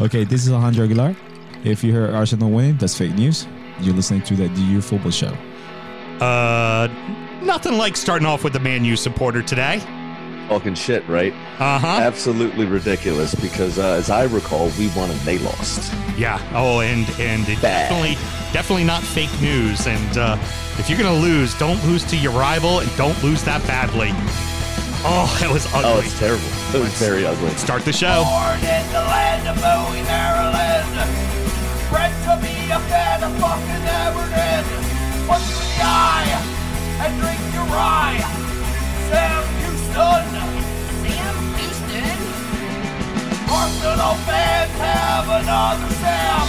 Okay, this is Alejandro Aguilar. If you hear Arsenal win, that's fake news. You're listening to the DU Football Show. Uh, nothing like starting off with the Man U supporter today. Talking shit, right? Uh huh. Absolutely ridiculous because, uh, as I recall, we won and they lost. Yeah. Oh, and and it definitely definitely not fake news. And uh, if you're gonna lose, don't lose to your rival and don't lose that badly. Oh, that was ugly. Oh, it's terrible. It was very ugly. Start the show. Born in the land of Bowie, Maryland. Bred to be a fan of fucking Everton. Punch you in the eye and drink your rye. Sam Houston. Sam Houston. Arsenal fans have another Sam.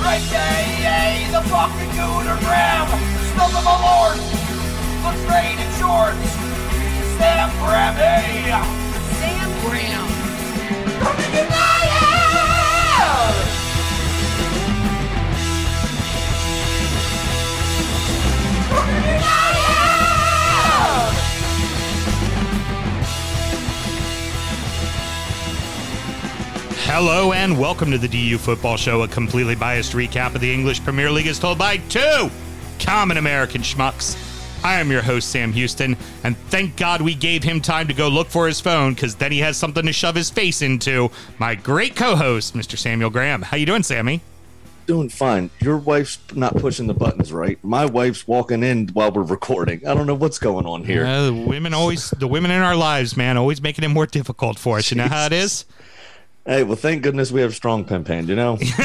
Right day, the fucking Gooner Graham. Snub of a lord. Looks great in shorts. Sam Grammy. Sam Graham. Coming United! Coming United! Hello and welcome to the DU Football Show, a completely biased recap of the English Premier League as told by two common American schmucks. I am your host, Sam Houston, and thank God we gave him time to go look for his phone because then he has something to shove his face into. My great co-host, Mr. Samuel Graham. How you doing, Sammy? Doing fine. Your wife's not pushing the buttons right. My wife's walking in while we're recording. I don't know what's going on here. Uh, the women always, the women in our lives, man, always making it more difficult for us. You know how it is? Hey, well, thank goodness we have strong pan, you know?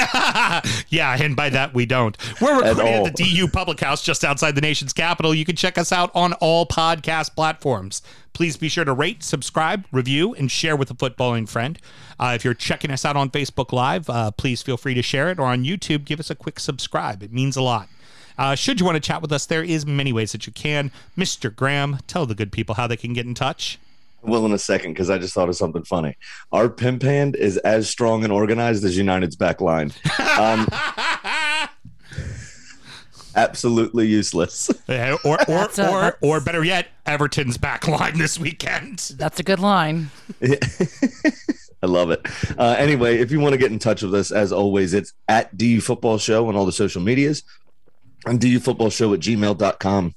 yeah, and by that we don't. We're recording at, all. the DU Public House just outside the nation's capital. You can check us out on all podcast platforms. Please be sure to rate, subscribe, review, and share with a footballing friend. Uh, if you're checking us out on Facebook Live, uh, please feel free to share it, or on YouTube, give us a quick subscribe. It means a lot. Uh, should you want to chat with us, there is many ways that you can. Mr. Graham, tell the good people how they can get in touch. Will in a second because I just thought of something funny. Our pimp hand is as strong and organized as United's back line. Um, absolutely useless. Uh, or, or, a- or, or better yet, Everton's back line this weekend. That's a good line. I love it. Uh, anyway, if you want to get in touch with us, as always, it's at DU Football Show on all the social medias and DU Football Show at gmail.com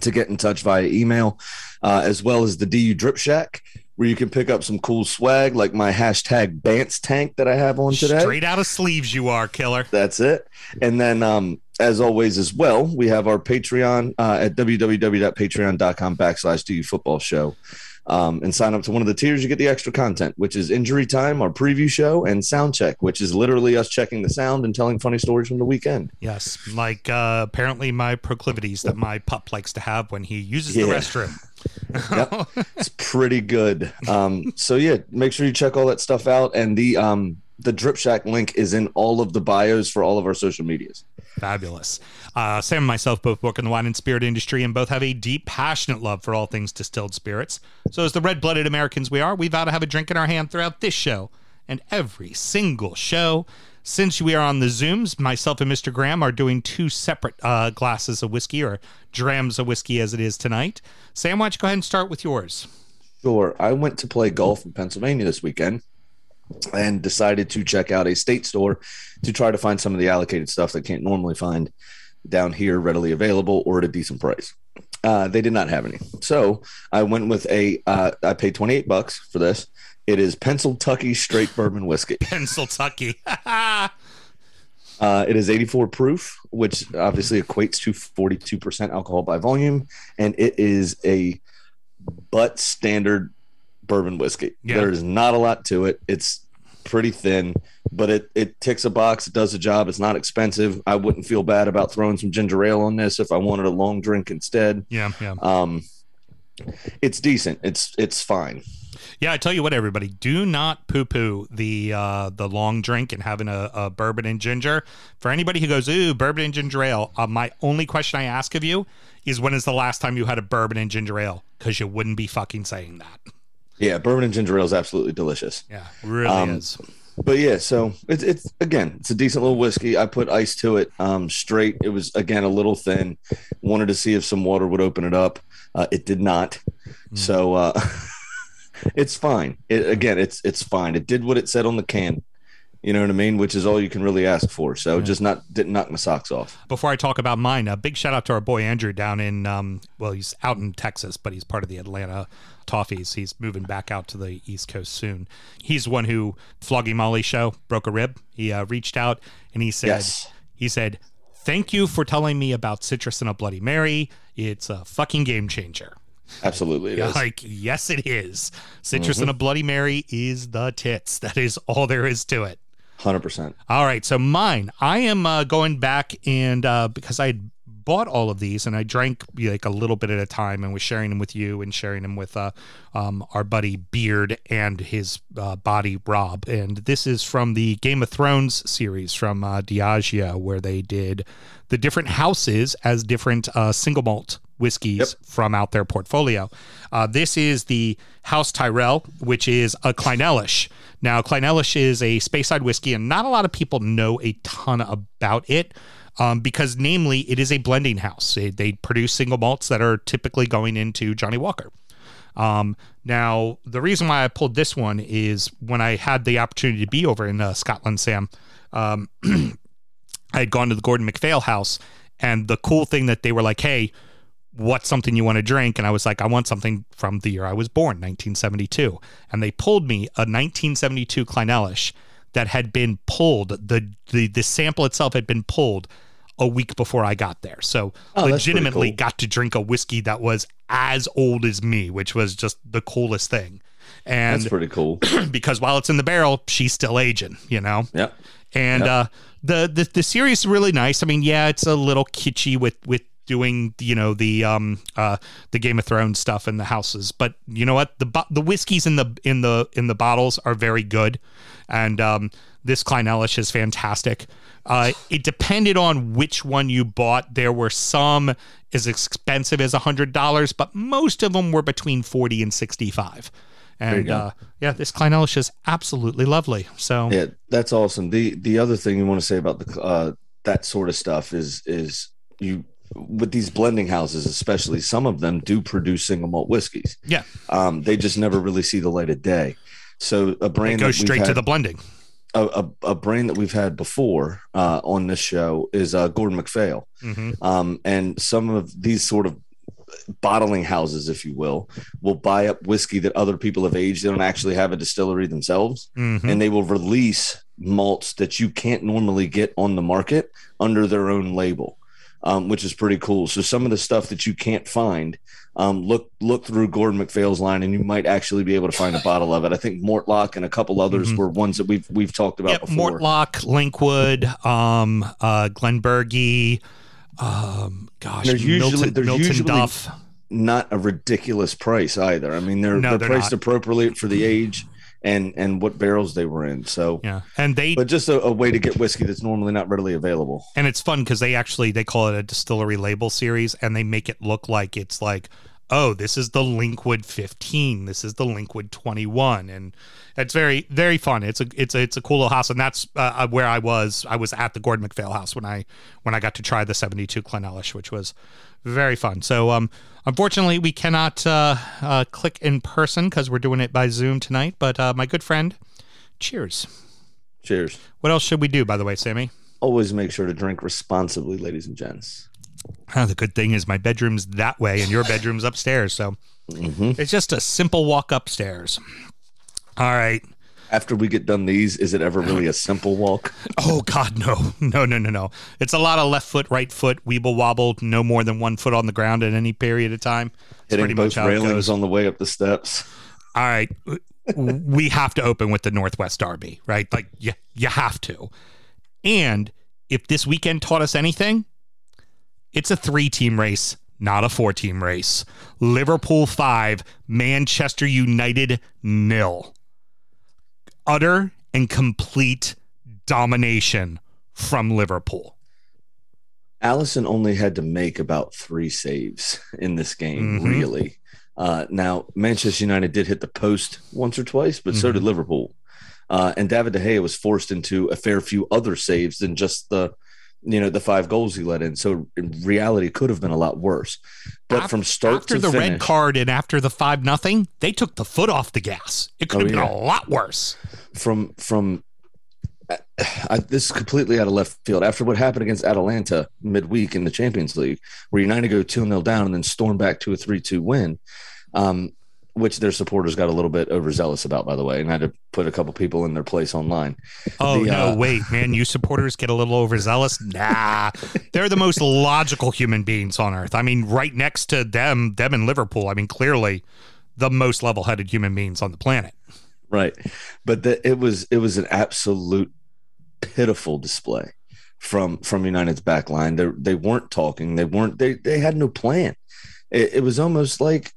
to get in touch via email, uh, as well as the DU Drip Shack, where you can pick up some cool swag like my hashtag Bance tank that I have on today. Straight out of sleeves, you are, killer. That's it. And then, um, as always, as well, we have our Patreon uh, at www.patreon.com backslash DU Football Show. Um, and sign up to one of the tiers, you get the extra content, which is Injury Time, our preview show, and Sound Check, which is literally us checking the sound and telling funny stories from the weekend. Yes, like uh, apparently my proclivities that my pup likes to have when he uses the restroom. Yep. it's pretty good. Um, so yeah, make sure you check all that stuff out. And the um, the Drip Shack link is in all of the bios for all of our social medias. Fabulous. Uh, Sam and myself both work in the wine and spirit industry and both have a deep, passionate love for all things distilled spirits. So, as the red blooded Americans we are, we vow to have a drink in our hand throughout this show and every single show. Since we are on the Zooms, myself and Mr. Graham are doing two separate uh, glasses of whiskey or drams of whiskey as it is tonight. Sam, why don't you go ahead and start with yours? Sure. I went to play golf in Pennsylvania this weekend and decided to check out a state store to try to find some of the allocated stuff that can't normally find down here readily available or at a decent price. Uh, they did not have any. So I went with a, uh, I paid 28 bucks for this. It is Pennsylvania straight bourbon whiskey. Pennsylvania. Uh, it is 84 proof, which obviously equates to 42% alcohol by volume. And it is a butt standard bourbon whiskey. Yeah. There's not a lot to it. It's pretty thin, but it, it ticks a box. It does a job. It's not expensive. I wouldn't feel bad about throwing some ginger ale on this if I wanted a long drink instead. yeah, yeah. Um, it's decent. It's it's fine. Yeah, I tell you what, everybody, do not poo-poo the uh, the long drink and having a, a bourbon and ginger. For anybody who goes, ooh, bourbon and ginger ale, uh, my only question I ask of you is when is the last time you had a bourbon and ginger ale? Because you wouldn't be fucking saying that. Yeah, bourbon and ginger ale is absolutely delicious. Yeah, really Um, is. But yeah, so it's it's again, it's a decent little whiskey. I put ice to it, um, straight. It was again a little thin. Wanted to see if some water would open it up. Uh, it did not. So uh, it's fine. It, again, it's it's fine. It did what it said on the can. You know what I mean? Which is all you can really ask for. So just not didn't knock my socks off. Before I talk about mine, a big shout out to our boy Andrew down in, um, well, he's out in Texas, but he's part of the Atlanta Toffees. He's moving back out to the East Coast soon. He's the one who Flogging Molly show broke a rib. He uh, reached out and he said, Yes. he said, "Thank you for telling me about citrus and a Bloody Mary. It's a fucking game changer." Absolutely, it is. Like, yes, it is. Citrus and a Bloody Mary is the tits. That is all there is to it. Hundred percent. All right, so mine. I am uh, going back and uh, because I bought all of these and I drank like a little bit at a time and was sharing them with you and sharing them with uh, um, our buddy Beard and his uh, body Rob. And this is from the Game of Thrones series from uh, Diageo, where they did the different houses as different uh, single malt whiskeys from out their portfolio. Uh, this is the House Tyrell, which is a Clynelish. Now, Clynelish is a Speyside whiskey, and not a lot of people know a ton about it um, because, namely, it is a blending house. They, they produce single malts that are typically going into Johnnie Walker. Um, now, the reason why I pulled this one is when I had the opportunity to be over in uh, Scotland, Sam, um, I had gone to the Gordon MacPhail house, and the cool thing that they were like, hey, what's something you want to drink? And I was like, I want something from the year I was born, 1972. And they pulled me a 1972 Clynelish that had been pulled. The, the the sample itself had been pulled a week before I got there. So Oh, legitimately cool. got to drink a whiskey that was as old as me, which was just the coolest thing. And That's pretty cool. because while it's in the barrel, she's still aging, you know? Yep. And Yep. uh, the, the the series is really nice. I mean, yeah, it's a little kitschy with with doing you know the um uh the Game of Thrones stuff in the houses, but you know what the the whiskeys in the in the in the bottles are very good, and um this Clynelish is fantastic. Uh, it depended on which one you bought. There were some as expensive as a hundred dollars, but most of them were between forty and sixty five. And uh, yeah, this Clynelish is absolutely lovely. So Yeah, that's awesome. The the other thing you want to say about the uh, that sort of stuff is is you with these blending houses, especially some of them do produce single malt whiskeys. yeah, Um, they just never really see the light of day. So a it brand goes straight to the blending. a, a, a brand that we've had before uh, on this show is uh, Gordon MacPhail. hmm Um, and some of these sort of bottling houses, if you will, will buy up whiskey that other people have aged. They don't actually have a distillery themselves, hmm and they will release malts that you can't normally get on the market under their own label, um, which is pretty cool. So some of the stuff that you can't find, um, look look through Gordon MacPhail's line, and you might actually be able to find a bottle of it. I think Mortlach and a couple others Mhm. were ones that we've we've talked about Yep, before. Mortlach, Linkwood, um, uh, Glenburgie, um, gosh, There's usually- Milton, there's Milton usually- Duff. not a ridiculous price either. I mean, they're No, they're, they're priced not. appropriately for the age and and what barrels they were in. So, Yeah, and they but just a, a way to get whiskey that's normally not readily available. and it's fun because they actually they call it a distillery label series, and they make it look like it's like, oh, this is the Linkwood 15, this is the Linkwood 21, and it's very very fun. It's a it's a it's a cool little house, and that's uh, where I was. I was at the Gordon MacPhail house when I when I got to try the 72 Clynelish, which was very fun. So, um, unfortunately, we cannot uh, uh, click in person because we're doing it by Zoom tonight. But uh, my good friend, cheers. Cheers. What else should we do, by the way, Sammy? Always make sure to drink responsibly, ladies and gents. Ah, the good thing is my bedroom's that way and your bedroom's upstairs. So hmm it's just a simple walk upstairs. All right. After we get done these, is it ever really a simple walk? Oh, God, no. No, no, no, no. It's a lot of left foot, right foot, weeble wobble, no more than one foot on the ground at any period of time. It's Hitting pretty much both railings on the way up the steps. All right. we have to open with the Northwest Derby, right? Like, you, you have to. And if this weekend taught us anything, it's a three team race, not a four team race. Liverpool five, Manchester United nil. Utter and complete domination from Liverpool. Alisson only had to make about three saves in this game, Mhm. really. Uh, now, Manchester United did hit the post once or twice, but so Mhm. did Liverpool. Uh, and David De Gea was forced into a fair few other saves than just the, you know, the five goals he let in. So in reality, could have been a lot worse. But Af- from start to after the finish, red card and after the five nothing, they took the foot off the gas. It could Oh, have been yeah. a lot worse. from from I, this is completely out of left field. After what happened against Atalanta midweek in the Champions League, where United go 2 0 down and then storm back to a 3 2 win, um, which their supporters got a little bit overzealous about, by the way, and had to put a couple people in their place online. Oh The, no, uh, wait, man, you supporters get a little overzealous. Nah, they're the most logical human beings on earth. I mean, right next to them, them in Liverpool. I mean, clearly, the most level-headed human beings on the planet. Right. But the, it was it was an absolute pitiful display from from United's back line. They they weren't talking. They weren't they they had no plan. It, it was almost like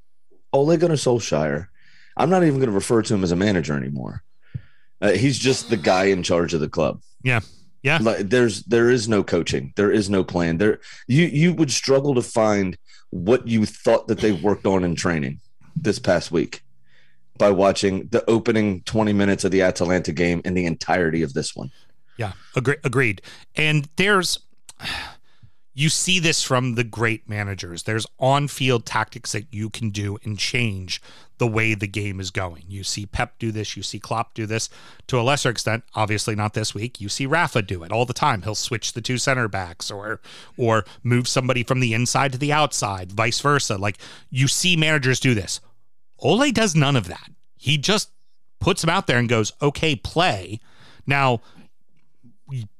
Ole Gunnar Solskjaer. I'm not even going to refer to him as a manager anymore. Uh, he's just the guy in charge of the club. Yeah, yeah. Like there's there is no coaching. There is no plan. There you you would struggle to find what you thought that they worked on in training this past week by watching the opening 20 minutes of the Atalanta game and the entirety of this one. Yeah, agree, agreed. And there's, you see this from the great managers. There's on field tactics that you can do and change the way the game is going. You see Pep do this, you see Klopp do this to a lesser extent, obviously not this week. You see Rafa do it all the time. He'll switch the two center backs or or move somebody from the inside to the outside, vice versa. Like you see managers do this. Ole does none of that. He just puts them out there and goes, "Okay, play." Now,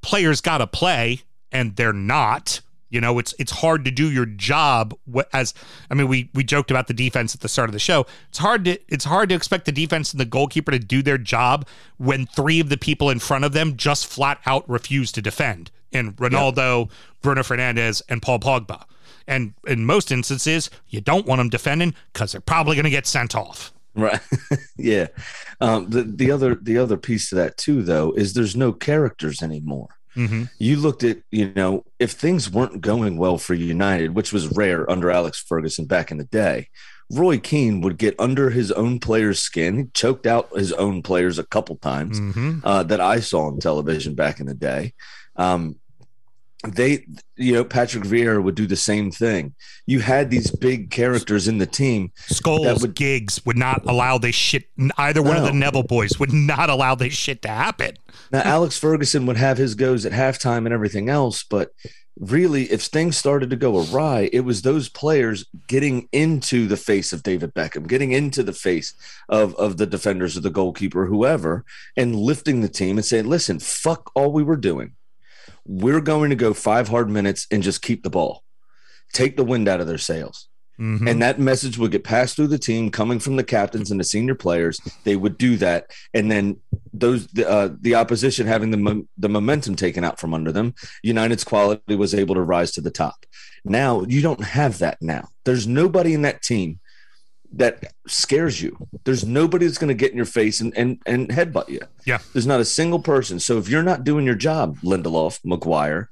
players got to play and they're not you know it's it's hard to do your job as i mean we we joked about the defense at the start of the show it's hard to it's hard to expect the defense and the goalkeeper to do their job when three of the people in front of them just flat out refuse to defend and ronaldo bruno fernandes and paul pogba and in most instances you don't want them defending because they're probably going to get sent off Right. yeah. Um, the the other the other piece to that too though is there's no characters anymore. Mm-hmm. You looked at, you know, if things weren't going well for United, which was rare under Alex Ferguson back in the day, Roy Keane would get under his own players' skin. He choked out his own players a couple times Mm-hmm. uh, that I saw on television back in the day. Um, they, you know, Patrick Vieira would do the same thing. You had these big characters in the team. Scholes, would- Giggs would not allow this shit. Either one of the Neville boys would not allow this shit to happen. Now, Alex Ferguson would have his goes at halftime and everything else, but really, if things started to go awry, it was those players getting into the face of David Beckham, getting into the face of, of the defenders or the goalkeeper, whoever, and lifting the team and saying, listen, fuck all we were doing. We're going to go five hard minutes and just keep the ball, take the wind out of their sails. Mhm. And that message would get passed through the team, coming from the captains and the senior players. They would do that, and then those the, uh, the opposition having the mo- the momentum taken out from under them. United's quality was able to rise to the top. Now you don't have that. Now there's nobody in that team that scares you. There's nobody that's going to get in your face and and and headbutt you. Yeah. There's not a single person. So if you're not doing your job, Lindelof, Maguire,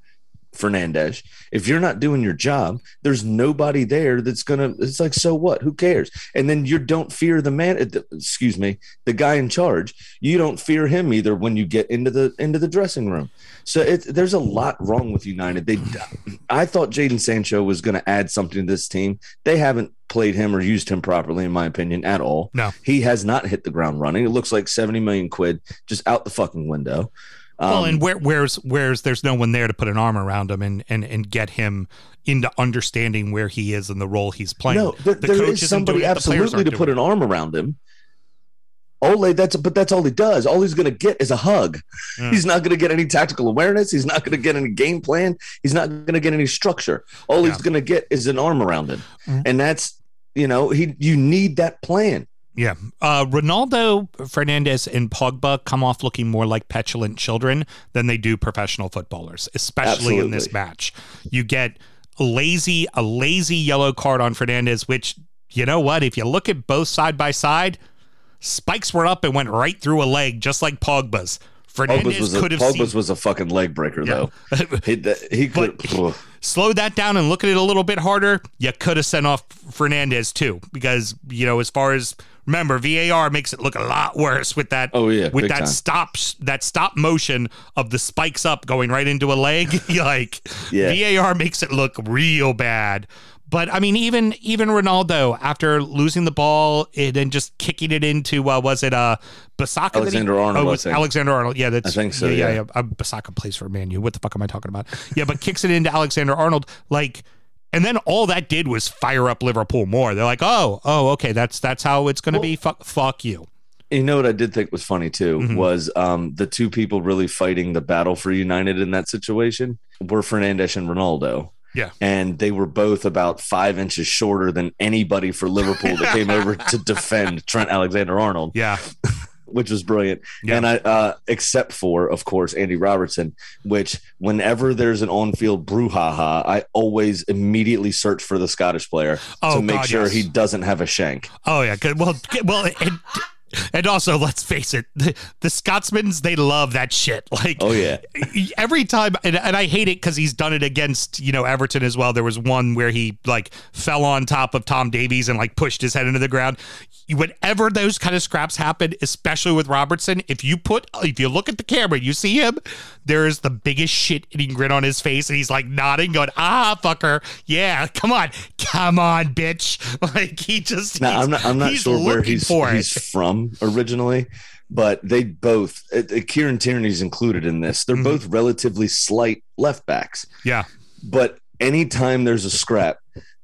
Fernandes, if you're not doing your job, there's nobody there that's gonna. It's like, so what? Who cares? And then you don't fear the man. uh, Excuse me, the guy in charge. You don't fear him either when you get into the into the dressing room. So it, there's a lot wrong with United. They, I thought Jadon Sancho was going to add something to this team. They haven't played him or used him properly, in my opinion, at all. No. he has not hit the ground running. It looks like seventy million quid just out the fucking window. Well, Um, and where, where's where's there's no one there to put an arm around him and and and get him into understanding where he is and the role he's playing. No, there, The there coach is somebody absolutely to put an arm around him. Ole, that's but that's all he does. All he's going to get is a hug. Yeah. He's not going to get any tactical awareness. He's not going to get any game plan. He's not going to get any structure. All he's going to get is an arm around him, Mhm. and that's you know he you need that plan. Yeah. Uh, Ronaldo, Fernandes, and Pogba come off looking more like petulant children than they do professional footballers, especially in this match. You get a lazy, a lazy yellow card on Fernandes, which you know what? If you look at both side by side, spikes were up and went right through a leg, just like Pogba's. Pogba's Fernandes was a, could have Pogba's seen, was a fucking leg breaker though. He, that- he could. Slow that down and look at it a little bit harder, you could have sent off Fernandes too, because you know as far as remember VAR makes it look a lot worse with that. Oh, yeah, with that time. stop that stop motion of the spikes up going right into a leg. like Yeah. VAR makes it look real bad. But I mean, even even Ronaldo after losing the ball and then just kicking it into uh, was it uh Bissaka? that he- Alexander Arnold, Oh, it was. Alexander Arnold. Yeah, that's I think so, Yeah, yeah. yeah. yeah. Uh, Bissaka plays for Man U. What the fuck am I talking about? Yeah, but kicks it into Alexander Arnold like. And then all that did was fire up Liverpool more. They're like, "Oh, oh, okay, that's that's how it's going to be." Fuck, fuck you. You know what I did think was funny too Mhm. was um, the two people really fighting the battle for United in that situation were Fernandes and Ronaldo. Yeah. And they were both about five inches shorter than anybody for Liverpool that came over to defend Trent Alexander Arnold, Yeah, which was brilliant. Yeah. And I, uh, except for, of course, Andy Robertson, which whenever there's an on field brouhaha, I always immediately search for the Scottish player Oh, to make God, sure yes. he doesn't have a shank. Oh yeah, good. Well, good- well, and, and also let's face it, the, the Scotsmans they love that shit. Like, Oh, yeah. every time, and, and I hate it because he's done it against you know Everton as well. There was one where he like fell on top of Tom Davies and like pushed his head into the ground. Whenever those kind of scraps happen, especially with Robertson, if you put if you look at the camera, and you see him, there is the biggest shit eating grin on his face, and he's like nodding, going, "Ah, fucker, yeah, come on, come on, bitch." Like he just Now I'm not. I'm not sure where he's it. he's from originally, but they both. Uh, uh, Kieran Tierney's included in this. They're Mhm. both relatively slight left backs, yeah. but anytime there's a scrap,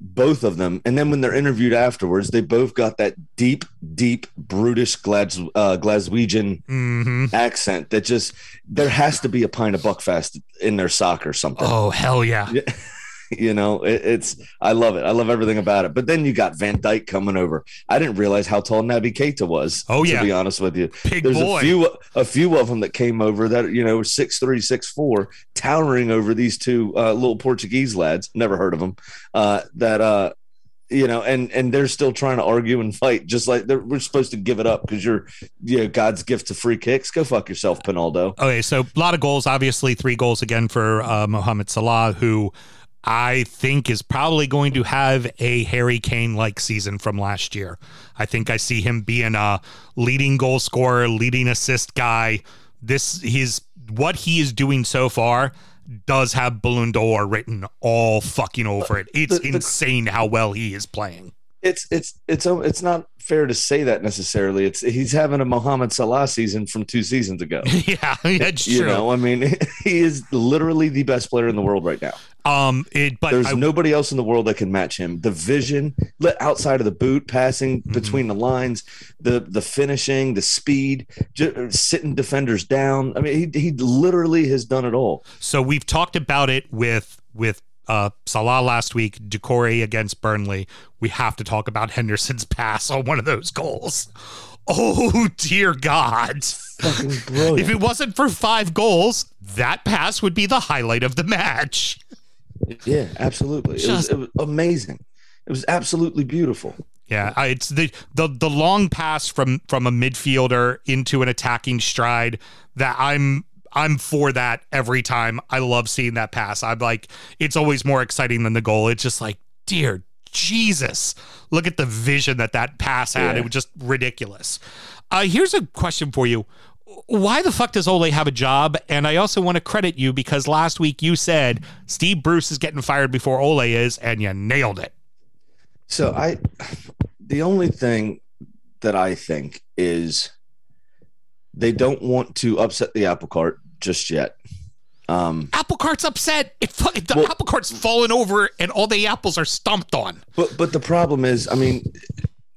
both of them, and then when they're interviewed afterwards, they both got that deep, deep, brutish Glas, uh, Glaswegian hmm accent that just there has to be a pint of Buckfast in their sock or something. Oh hell yeah. you know it, it's i love it. I love everything about it. But then you got van dijk coming over. I didn't realize how tall naby keita was Oh, yeah. to be honest with you. Big there's boy. a few a few of them that came over that you know six three six four towering over these two uh, little portuguese lads. Never heard of them uh, that uh you know and and they're still trying to argue and fight just like they're, we're supposed to give it up because you're you know god's gift to free kicks. Go fuck yourself pinaldo. Okay, so a lot of goals. Obviously, three goals again for uh, Mohamed Salah, who I think is probably going to have a Harry Kane like season from last year. I think I see him being a leading goal scorer, leading assist guy. This he's what he is doing so far does have Ballon d'Or written all fucking over it. It's the- the- insane how well he is playing. it's it's it's uh, it's not fair to say that necessarily. It's he's having a Mohamed Salah season from two seasons ago. yeah, that's you know, I mean, he is literally the best player in the world right now. Um, it, but There's I, nobody else in the world that can match him. The vision, let outside of the boot, passing Mm-hmm. between the lines, the the finishing, the speed, ju- sitting defenders down. I mean, he he literally has done it all. So we've talked about it with with uh, Salah last week, Decore against Burnley. We have to talk about Henderson's pass on one of those goals. Oh dear God! Fucking brilliant. If it wasn't for five goals, that pass would be the highlight of the match. Yeah, absolutely. It was, it was amazing. It was absolutely beautiful. Yeah, I- it's the the the long pass from from a midfielder into an attacking stride that I'm I'm for that every time. I love seeing that pass. I'm like it's always more exciting than the goal. It's just like, dear Jesus, look at the vision that that pass had. Yeah. It was just ridiculous. Uh, here's a question for you. Why the fuck does Ole have a job? And I also want to credit you because last week you said Steve Bruce is getting fired before Ole is, and you nailed it. So I, the only thing that I think is they don't want to upset the apple cart just yet. Um, apple cart's upset. It, the Well- apple cart's fallen over, and all the apples are stomped on. but but the problem is, I mean,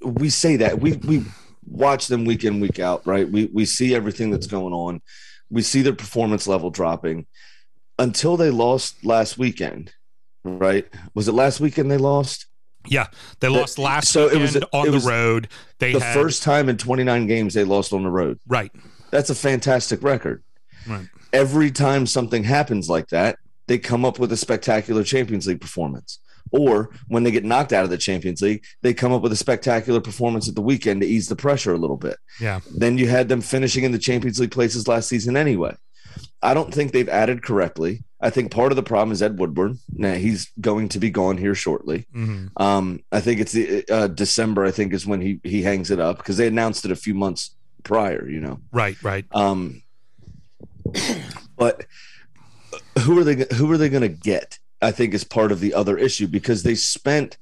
we say that we we watch them week in week out, right? We we see everything that's going on. We see their performance level dropping until they lost last weekend, right? Was it last weekend they lost? Yeah, they lost last so it weekend was- on it the was road. They The had, first time in 29 games they lost on the road. right, That's a fantastic record. right. every time something happens like that, they come up with a spectacular Champions League performance. Or when they get knocked out of the Champions League, they come up with a spectacular performance at the weekend to ease the pressure a little bit. Yeah, Then you had them finishing in the Champions League places last season anyway. I don't think they've added correctly. I think part of the problem is Ed Woodward. Now he's going to be gone here shortly. hmm Um, I think it's the uh, December. I think is when he he hangs it up because they announced it a few months prior. You know. right, right. Um, but who are they? Who are they going to get I think is part of the other issue because they spent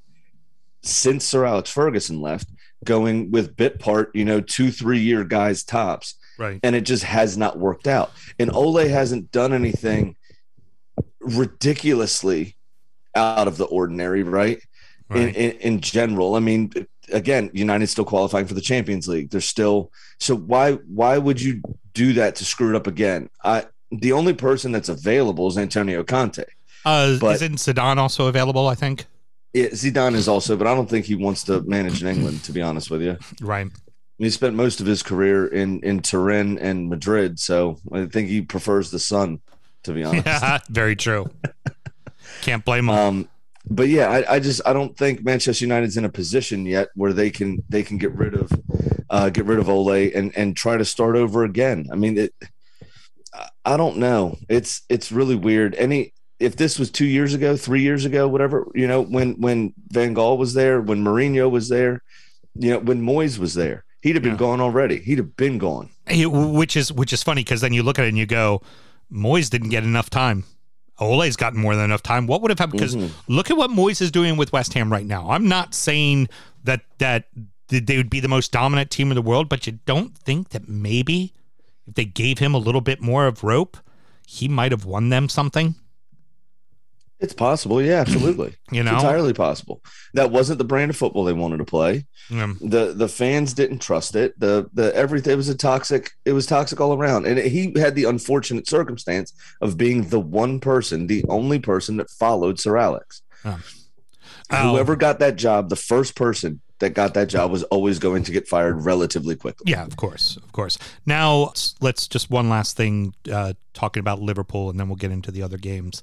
since Sir Alex Ferguson left going with bit part, you know, two, three year guys tops, Right. and it just has not worked out. And Ole hasn't done anything ridiculously out of the ordinary, right? In, Right. in in general, I mean, again, United's still qualifying for the Champions League. They're still so why why would you do that to screw it up again? I the only person that's available is Antonio Conte. Uh, but- isn't Zidane also available? I think. Yeah, Zidane is also, but I don't think he wants to manage in England. To be honest with you, Right. he spent most of his career in in Turin and Madrid, so I think he prefers the sun. To be honest, Yeah, very true. Can't blame him. um, but yeah, I, I just I don't think Manchester United's in a position yet where they can they can get rid of uh, get rid of Ole and and try to start over again. I mean, it, I- I don't know. It's it's really weird. Any if this was two years ago, three years ago, whatever, you know, when when Van Gaal was there, when Mourinho was there, you know, when Moyes was there, he'd have been Yeah. gone already. He'd have been gone. Hey, which is which is funny because then you look at it and you go, Moyes didn't get enough time. Ole's gotten more than enough time. What would have happened? Because Mhm. look at what Moyes is doing with West Ham right now. I'm not saying that that they would be the most dominant team in the world, but you don't think that maybe if they gave him a little bit more of rope, he might have won them something. It's possible, yeah, absolutely. You It's know, entirely possible. That wasn't the brand of football they wanted to play. The the fans didn't trust it. The the everything it was a toxic. It was toxic all around, and he had the unfortunate circumstance of being the one person, the only person that followed Sir Alex. Oh. Whoever got that job, the first person that got that job was always going to get fired relatively quickly. Yeah, of course, of course. Now let's just one last thing uh, talking about Liverpool, and then we'll get into the other games.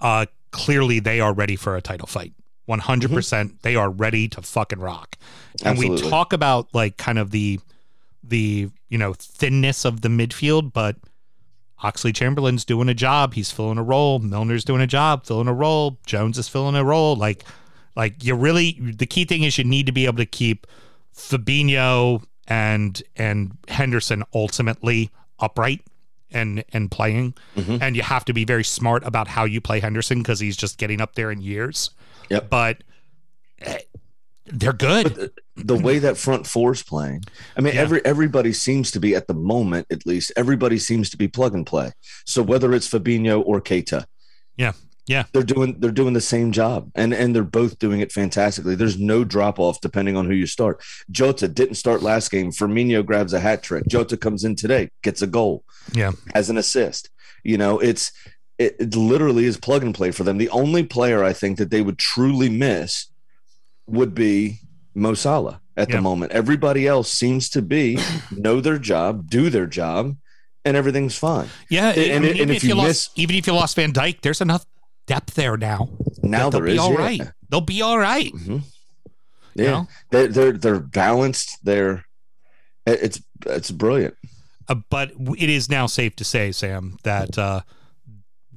Uh, clearly, they are ready for a title fight. Mm-hmm. One hundred percent, they are ready to fucking rock. And we talk about like kind of the the you know thinness of the midfield, but Oxlade Chamberlain's doing a job. He's filling a role. Milner's doing a job, filling a role. Jones is filling a role. Like, like you really the key thing is you need to be able to keep Fabinho and and Henderson ultimately upright and and playing. Mhm. And you have to be very smart about how you play Henderson because he's just getting up there in years. Yep. But eh, they're good. The, the way that front four is playing, I mean, Yeah. every everybody seems to be at the moment, at least, everybody seems to be plug and play. So whether it's Fabinho or Keita, Yeah. Yeah. they're doing they're doing the same job, and and they're both doing it fantastically. There's no drop off depending on who you start. Jota didn't start last game. Firmino grabs a hat trick. Jota comes in today, gets a goal, Yeah. has an assist. You know, it's it, it literally is plug and play for them. The only player I think that they would truly miss would be Mo Salah at Yeah. the moment. Everybody else seems to be know their job, do their job, and everything's fine. Yeah, And- I and mean, if even if you you lost, miss- even if you lost Van Dijk, there's enough depth there now. Now that they'll there be is, all yeah. right. They'll be all right. Mhm. You Yeah, know? they're they're they're balanced. They're it's it's brilliant. Uh, but it is now safe to say, Sam, that uh,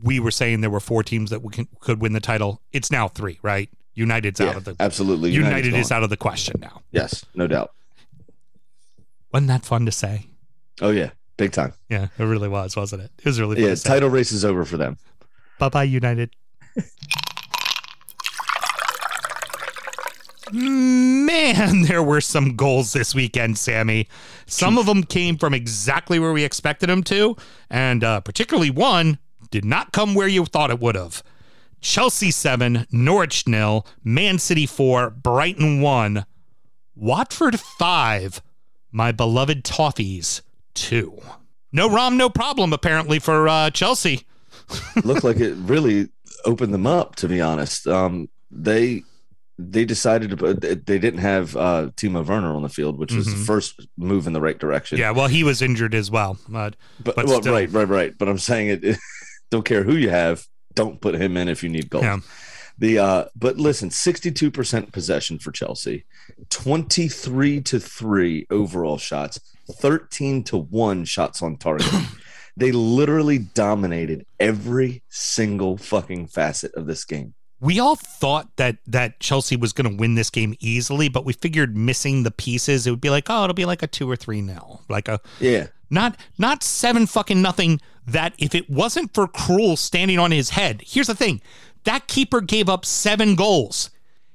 we were saying there were four teams that we can, could win the title. It's now three, right? United's out of the absolutely. United United's is gone. out of the question now. Yes, no doubt. Wasn't that fun to say? Oh yeah, big time. Yeah, it really was, wasn't it? It was really fun Yeah, to say. title race is over for them. Bye bye, United. Man, there were some goals this weekend, Sammy. Some of them came from exactly where we expected them to, and uh, particularly one did not come where you thought it would have. Chelsea 7, Norwich nil, Man City 4, Brighton 1, Watford 5, my beloved Toffees 2. No Rom, no problem, apparently, for uh, Chelsea. looked like it really opened them up. To be honest, um, they they decided to put they didn't have uh, Timo Werner on the field, which was the Mhm. first move in the right direction. Yeah, well, he was injured as well. Uh, but, but well, still. right, right, right. But I'm saying it. don't care who you have. Don't put him in if you need goals. Yeah. The uh, but listen, 62% possession for Chelsea, 23 to three overall shots, 13 to one shots on target. they literally dominated every single fucking facet of this game. we all thought that that Chelsea was going to win this game easily, but we figured missing the pieces, it would be like, oh, it'll be like a two or three nil, like a Yeah, not not seven fucking nothing. That if it wasn't for Krul standing on his head, here's the thing: That keeper gave up seven goals.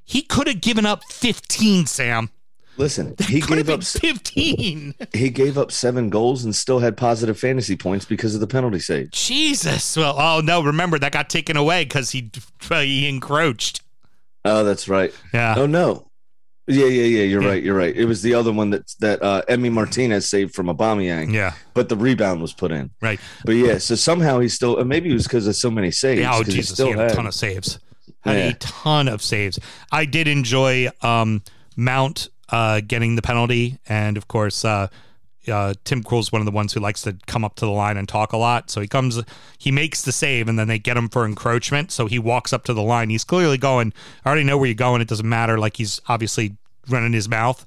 He could have given up 15, Sam. Listen, he gave up 15. he gave up seven goals and still had positive fantasy points because of the penalty save. Jesus. Well, oh no, remember that got taken away because he he encroached. Oh, that's right. Yeah. Oh no. Yeah, yeah, yeah. You're Yeah. right. You're right. It was the other one that that uh, Emi Martinez saved from Aubameyang, Yeah. but the rebound was put in. Right. But yeah, so somehow he still. Maybe it was because of so many saves. Yeah, oh he Jesus, he still had a ton of saves. Had Yeah. a ton of saves. I did enjoy um, Mount uh, getting the penalty, and of course, uh, uh, Tim Krul's one of the ones who likes to come up to the line and talk a lot. So he comes, he makes the save, and then they get him for encroachment. So he walks up to the line. He's clearly going. I already know where you're going. It doesn't matter. Like he's obviously running his mouth.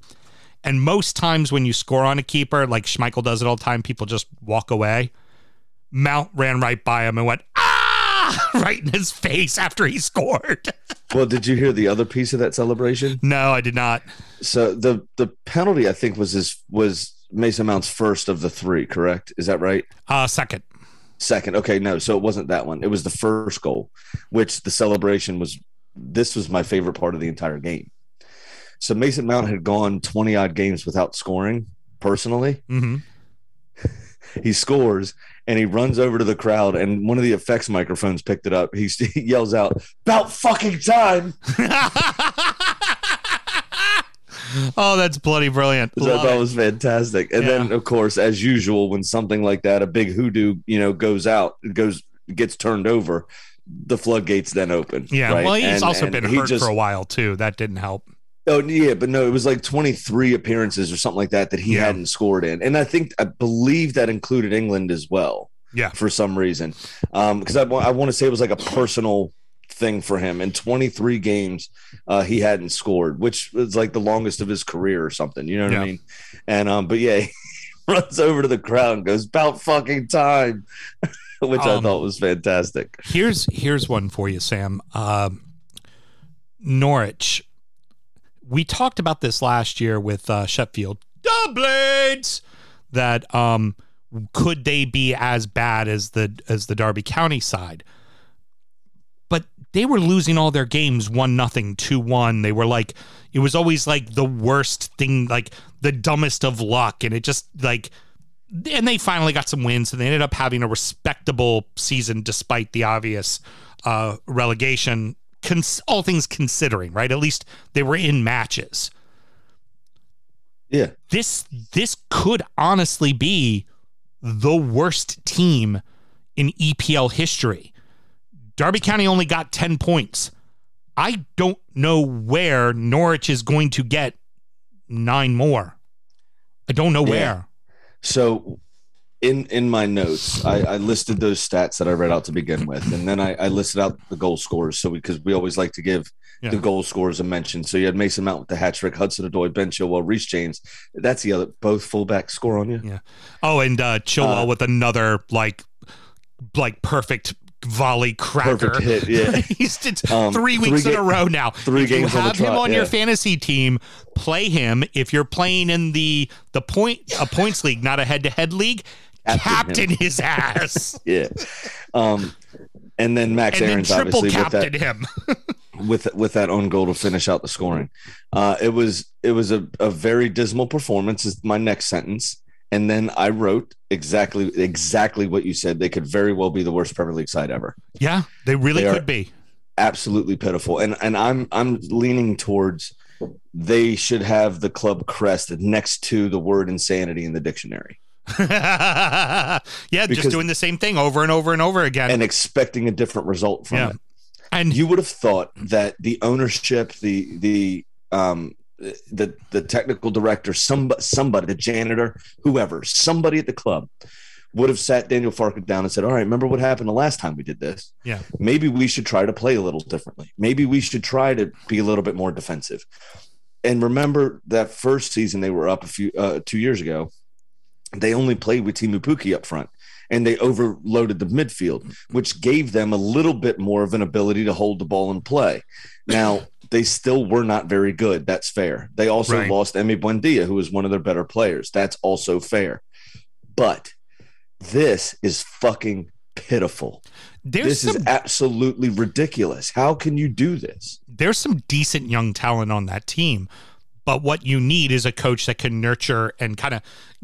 And most times when you score on a keeper, like Schmeichel does it all the time, people just walk away. Mount ran right by him and went, ah, right in his face after he scored. Well, did you hear the other piece of that celebration? no, I did not. So the the penalty, I think, was his was Mason Mount's first of the three. Correct? Is that right? Uh, second. Second. Okay, no. So it wasn't that one. It was the first goal, which the celebration was. This was my favorite part of the entire game. So Mason Mount had gone twenty odd games without scoring. Personally, hmm he scores and he runs over to the crowd, and one of the effects microphones picked it up. He, he yells out, "About fucking time!" oh, that's bloody brilliant. Which I Love thought it. was fantastic. And then, of course, as usual, when something like that, a big hoodoo, you know, goes out, goes gets turned over, the floodgates then open. yeah, right? well, he's And- also and been he hurt just- for a while too. That didn't help. Oh yeah, but no, it was like 23 appearances or something like that that he Yeah. hadn't scored in, and I think I believe that included England as well. Yeah. for some reason, because I, I want to say it was like a personal thing for him. In 23 games, uh, he hadn't scored, which was like the longest of his career or something. You know what Yeah. I mean? And um, but yeah, he runs over to the crowd and goes, "About fucking time," which I Um, thought was fantastic. Here's here's one for you, Sam. Um Norwich. We talked about this last year with uh, Sheffield. The Blades. That um, could they be as bad as the as the Derby County side? But they were losing all their games one nothing, two one. They were like it was always like the worst thing, like the dumbest of luck, and it just like and they finally got some wins and they ended up having a respectable season despite the obvious uh, relegation cons- all things considering right? At least they were in matches. Yeah, this this could honestly be the worst team in EPL history. Derby County only got 10 points. I don't know where Norwich is going to get nine more. I don't know Yeah. where. So in in my notes, I, I listed those stats that I read out to begin with, and then I, I listed out the goal scorers. So because we always like to give Yeah. the goal scorers a mention. So you had Mason Mount with the hat trick, Hudson Odoi, Ben Chilwell, Reece James. That's the other both fullback score on you. Yeah. Oh, and uh, Chilwell Uh, with another like like perfect volley cracker. Perfect hit, yeah. He's Um, three three weeks in a row now. three if you games on the have him trot, on your fantasy team, play him. If you're playing in the the point a points league, not a head to head league, Captain captain his ass. Yeah. Um, and then Max and then Aaron's triple obviously with that him. with with that own goal to finish out the scoring. Uh, it was it was a, a very dismal performance. Is my next sentence. And then I wrote exactly exactly what you said. They could very well be the worst Premier League side ever. yeah, they really They could be. Absolutely pitiful. And and I'm I'm leaning towards they should have the club crest next to the word insanity in the dictionary yeah, just doing the same thing over and over and over again. and expecting a different result from Yeah. it. and you would have thought that the ownership, the the um the the technical director, somebody, somebody, the janitor, whoever, somebody at the club would have sat Daniel Farke down and said, "All right, remember what happened the last time we did this? Yeah. maybe we should try to play a little differently. Maybe we should try to be a little bit more defensive." And remember that first season they were up a few uh, two years ago. They only played with Teemu Pukki up front, and they overloaded the midfield which gave them a little bit more of an ability to hold the ball and play. Now, they still were not very good. That's fair. They also Right. lost Emi Buendia, who was one of their better players. That's also fair. But this is fucking pitiful. There's this some is absolutely ridiculous. How can you do this? there's some decent young talent on that team. But what you need is a coach that can nurture and kind of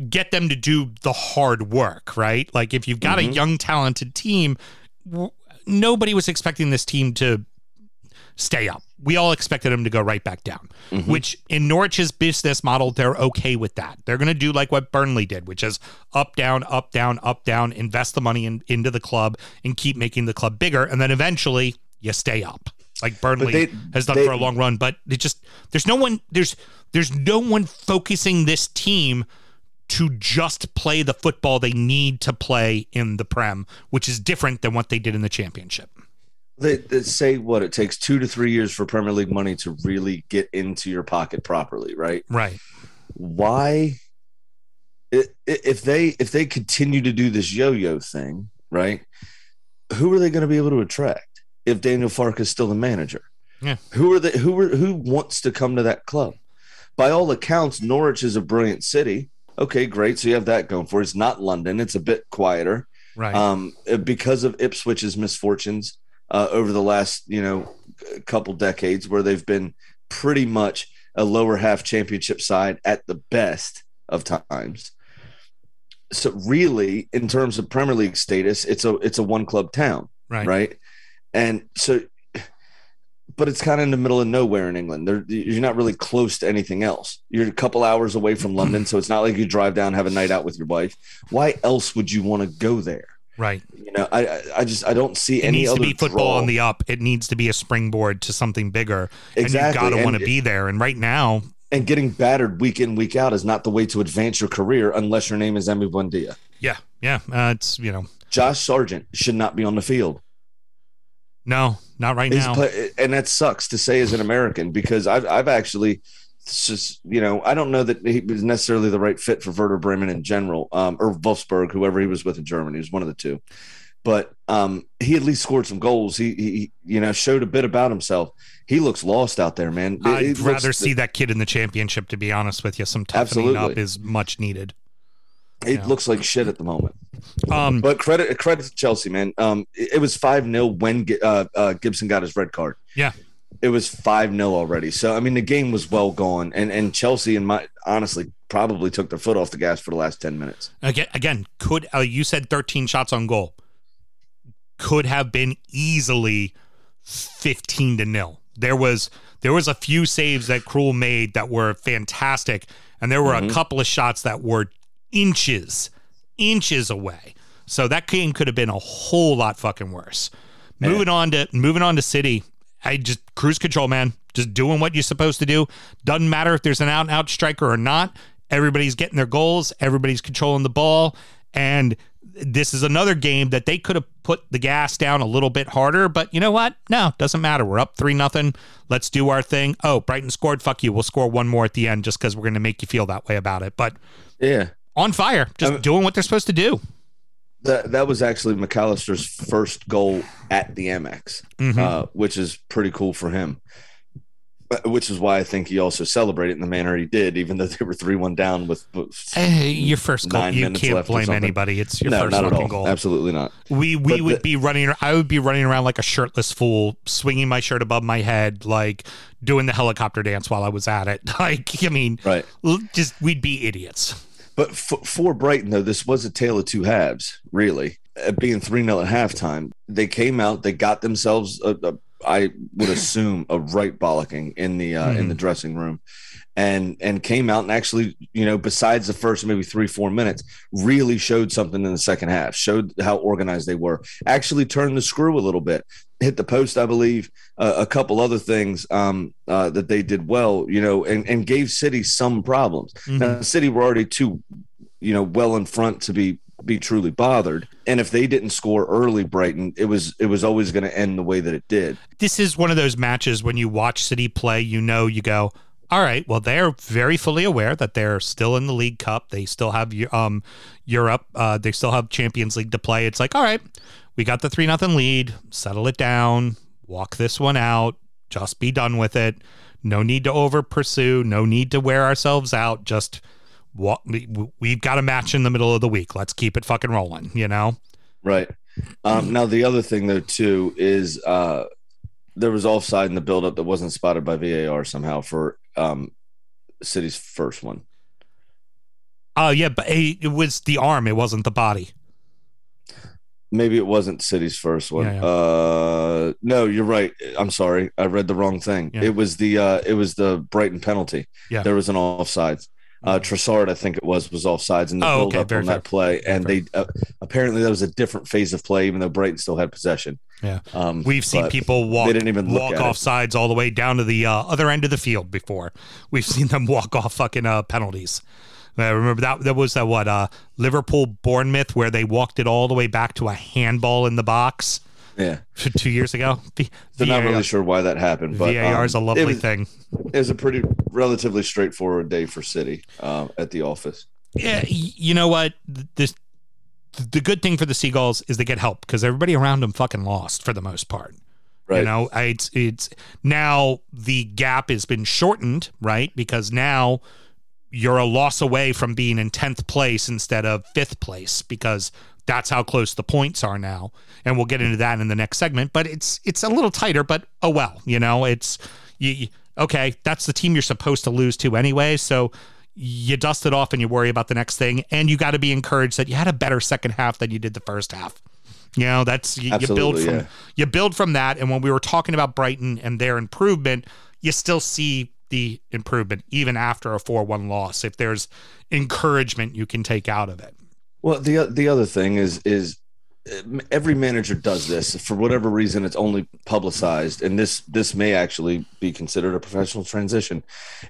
get them to do the hard work, right? Like if you've got a mm-hmm. young, talented team, w- nobody was expecting this team to stay up. We all expected them to go right back down, mm-hmm. which in Norwich's business model, they're okay with that. They're going to do like what Burnley did, which is up, down, up, down, up, down, invest the money in, into the club and keep making the club bigger. And then eventually you stay up like Burnley they- has done they- for a long run. But it just, there's no one, there's, there's no one focusing this team to just play the football they need to play in the Prem, which is different than what they did in the championship. They, they say what it takes two to three years for Premier League money to really get into your pocket properly, right? Right. Why, if they if they continue to do this yo-yo thing, right? Who are they going to be able to attract if Daniel Farke is still the manager? Yeah. Who are they? Who are who wants to come to that club? By all accounts, Norwich is a brilliant city. Okay, great. So you have that going for it. It's not London. It's a bit quieter Right. um, because of Ipswich's misfortunes uh, over the last you know couple decades, where they've been pretty much a lower half championship side at the best of times. So really, in terms of Premier League status, it's a it's a one club town, right. right? And so, but it's kind of in the middle of nowhere in England. There, you're not really close to anything else. You're a couple hours away from London, so it's not like you drive down, have a night out with your wife. Why else would you want to go there? Right. You know, I I- just I don't see It any needs to be football draw. on the up. It needs to be a springboard to something bigger. And Exactly, you got to want to be there. And right now, and getting battered week in week out is not the way to advance your career unless your name is Emi Buendia. yeah, yeah, uh, it's you know, Josh Sargent should not be on the field. No, not right now. play, and that sucks to say as an American because I've I've actually just you know I don't know that he was necessarily the right fit for Werder Bremen in general, um, or Wolfsburg, whoever he was with in Germany, he was one of the two. But um, he at least scored some goals. He, he you know showed a bit about himself. He looks lost out there, man. It- I'd it rather looks- see that kid in the championship. To be honest with you, some toughening Absolutely. up is much needed. It Yeah. looks like shit at the moment. Um, But credit credit to Chelsea, man. Um, it, it was five 0 when uh, uh, Gibson got his red card. Yeah. it was five 0 already. So I mean, the game was well gone, and and Chelsea, and my honestly, probably took their foot off the gas for the last ten minutes. again, again, could uh, you said 13 shots on goal? Could have been easily 15 to nil. There was there was a few saves that Krul made that were fantastic, and there were a couple of shots that were inches, inches away. So that game could have been a whole lot fucking worse. Moving on to moving on to City. I just cruise control, man. Just doing what you're supposed to do. Doesn't matter if there's an out and out striker or not. Everybody's getting their goals. Everybody's controlling the ball. And this is another game that they could have put the gas down a little bit harder. But you know what? No, doesn't matter. We're up three nothing. Let's do our thing. Oh, Brighton scored. Fuck you. We'll score one more at the end just because we're going to make you feel that way about it. But Yeah, on fire, just Um, doing what they're supposed to do. that that was actually Mac Allister's first goal at the Amex, Mhm. uh, which is pretty cool for him. Uh, Which is why I think he also celebrated in the manner he did, even though they were three one down with. with Hey, your first goal. You can't blame anybody. It's your no, first not at fucking all. goal. Absolutely not. We we But would the- be running. I would be running around like a shirtless fool, swinging my shirt above my head, like doing the helicopter dance while I was at it. Like, I mean, Right. just we'd be idiots. But for, for Brighton, though, this was a tale of two halves, really. Uh, being 3 0 at halftime, they came out, they got themselves, a, a, I would assume, a right bollocking in the uh, in the dressing room. And and came out and actually, you know, besides the first maybe three four minutes, really showed something in the second half. Showed how organized they were. Actually, turned the screw a little bit. Hit the post, I believe. Uh, a couple other things um, uh, that they did well, you know, and, and gave City some problems. Now, City were already too, you know, well in front to be be truly bothered. And if they didn't score early, Brighton, it was it was always going to end the way that it did. This is one of those matches when you watch City play, you know, you go, all right, well, they're very fully aware that they're still in the League Cup. They still have um, Europe. Uh, they still have Champions League to play. It's like, all right, we got the 3 nothing lead. Settle it down. Walk this one out. Just be done with it. No need to over pursue. No need to wear ourselves out. Just we, we've got a match in the middle of the week. Let's keep it fucking rolling, you know? Right. Um, now the other thing though too is uh, there was offside in the buildup that wasn't spotted by VAR somehow for um, City's first one. Oh yeah, but it was the arm. It wasn't the body. Maybe it wasn't City's first one. Yeah, yeah. Uh, no, you're right. I'm sorry, I read the wrong thing. Yeah. It was the uh, it was the Brighton penalty. Yeah. there was an offsides. Uh, Trossard, I think it was, was offsides in the Oh, build okay, up very on fair. that play, and fair. they uh, apparently that was a different phase of play, even though Brighton still had possession. Yeah. Um, We've seen people walk They didn't even walk off it. sides all the way down to the uh, other end of the field before. We've seen them walk off fucking uh, penalties. I remember that that was that what uh, Liverpool Bournemouth where they walked it all the way back to a handball in the box Yeah, two years ago. V- so not really sure why that happened, but VAR is a um, lovely it was, thing. It was a pretty relatively straightforward day for City um, at the office. Yeah, you know what? This the good thing for the Seagulls is they get help because everybody around them fucking lost for the most part. Right. You know, it's it's now the gap has been shortened, right? Because now you're a loss away from being in tenth place instead of fifth place because that's how close the points are now. And we'll get into that in the next segment. But it's it's a little tighter, but oh well, you know, it's you, you- okay. That's the team you're supposed to lose to anyway. So you dust it off and you worry about the next thing. And you got to be encouraged that you had a better second half than you did the first half. You know, that's you, you build from yeah. you build from that. And when we were talking about Brighton and their improvement, you still see the improvement even after a 4 1 loss. If there's encouragement you can take out of it. Well, the the other thing is is uh, every manager does this for whatever reason. It's only publicized, and this this may actually be considered a professional transition.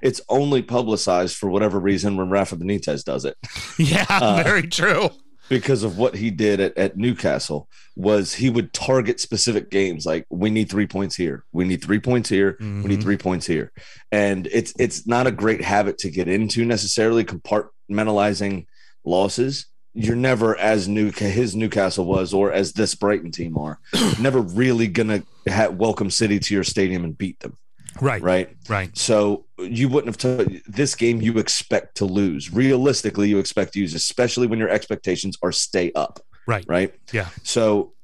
It's only publicized for whatever reason when Rafa Benitez does it Yeah, Uh, very true. because of what he did at, at Newcastle. Was he would target specific games like we need three points here, we need three points here, we Mhm. need three points here, and it's it's not a great habit to get into necessarily compartmentalizing losses. You're never as new his Newcastle was, or as this Brighton team are, never really gonna ha- welcome City to your stadium and beat them, Right, right, right? So you wouldn't have to this game. You expect to lose. Realistically, you expect to use, especially when your expectations are stay up, right, right? Yeah. So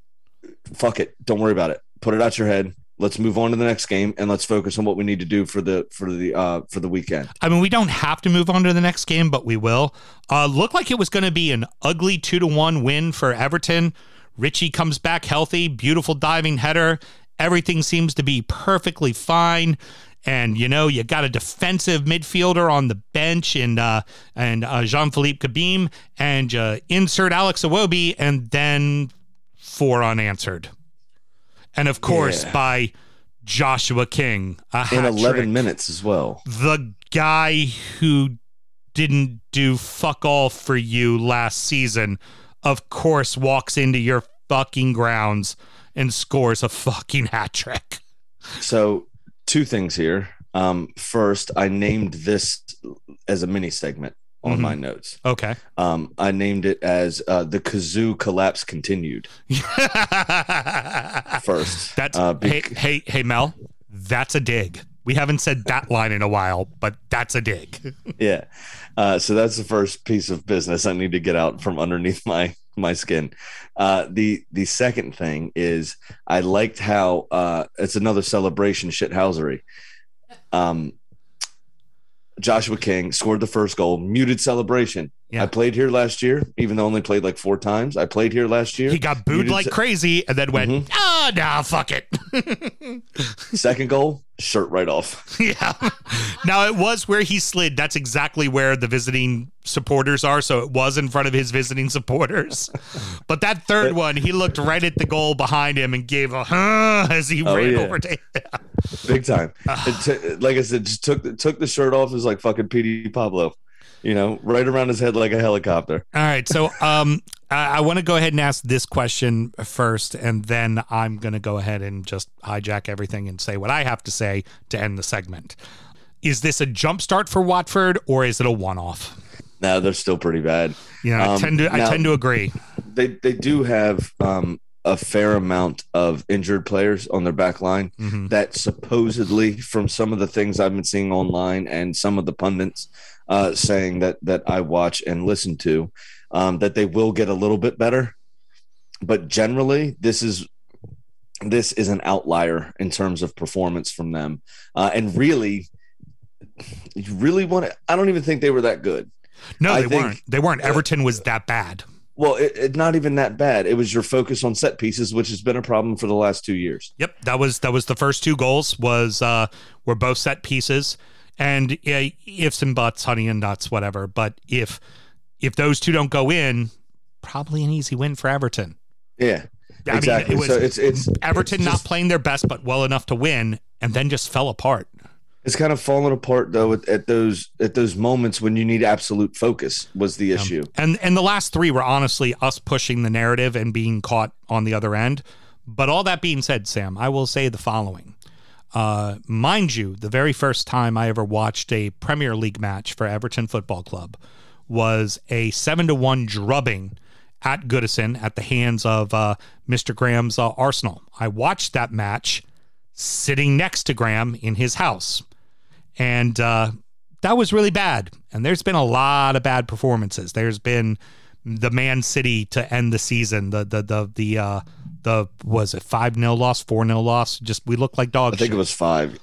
fuck it. Don't worry about it. Put it out your head. Let's move on to the next game and let's focus on what we need to do for the for the uh for the weekend. I mean, we don't have to move on to the next game, but we will. Uh, looked like it was going to be an ugly two to one win for Everton. Richie comes back healthy, beautiful diving header. Everything seems to be perfectly fine. And you know, you got a defensive midfielder on the bench and uh, and uh, Jean Philippe Gbamin, and uh, insert Alex Iwobi, and then four unanswered. And of course, Yeah. by Joshua King, a In 11 trick minutes as well. the guy who didn't do fuck all for you last season, of course, walks into your fucking grounds and scores a fucking hat trick. So, two things here. Um, first, I named this as a mini segment on Mhm. my notes. Okay. Um, I named it as uh, the kazoo collapse continued first. That's uh, hey, hey, hey, Mel. That's a dig. We haven't said that line in a while, but that's a dig. yeah. Uh, so that's the first piece of business I need to get out from underneath my my skin. Uh, the the second thing is I liked how uh, it's another celebration shithousery. Um, Joshua King scored the first goal, muted celebration. Yeah. I played here last year, even though I only played like four times. I played here last year. He got booed Muted like ce- crazy and then went, Mhm. ah, nah, fuck it. Second goal, shirt right off. yeah. Now it was where he slid. That's exactly where the visiting supporters are. So it was in front of his visiting supporters. But that third one, he looked right at the goal behind him and gave a huh as he Oh, ran yeah. over to big time. It t- like I said, just took took the shirt off as like fucking PD Pablo, you know, right around his head like a helicopter. All right. So um, I, I want to go ahead and ask this question first, and then I'm going to go ahead and just hijack everything and say what I have to say to end the segment. Is this a jump start for Watford, or is it a one-off? No, they're still pretty bad. Yeah, know, I Um, tend to I tend to agree. They they do have um, a fair amount of injured players on their back line Mhm. that supposedly, from some of the things I've been seeing online and some of the pundits uh, saying that that I watch and listen to, um, that they will get a little bit better. but generally, this is this is an outlier in terms of performance from them. Uh, and really, you really want to. I don't even think they were that good. No, I they think- weren't. They weren't. Everton was that bad. Well, it, it not even that bad. It was your focus on set pieces, which has been a problem for the last two years. Yep, that was that was the first two goals was uh were both set pieces, and yeah, ifs and buts, honey and nuts, whatever. But if if those two don't go in, probably an easy win for Everton. Yeah, I mean, exactly. it was so it's it's Everton it's not playing their best, but well enough to win, and then just fell apart. It's kind of falling apart though at, at those at those moments when you need absolute focus was the issue. And and the last three were honestly us pushing the narrative and being caught on the other end. But all that being said, Sam, I will say the following. Uh, mind you, the very first time I ever watched a Premier League match for Everton Football Club was a seven to one drubbing at Goodison at the hands of uh, Mr. Graham's uh, Arsenal. I watched that match sitting next to Graham in his house, and uh, that was really bad. And there's been a lot of bad performances. There's been the Man City to end the season. The the the the uh, the was it five 0 loss, four 0 loss. Just we look like dogs. I think it was five.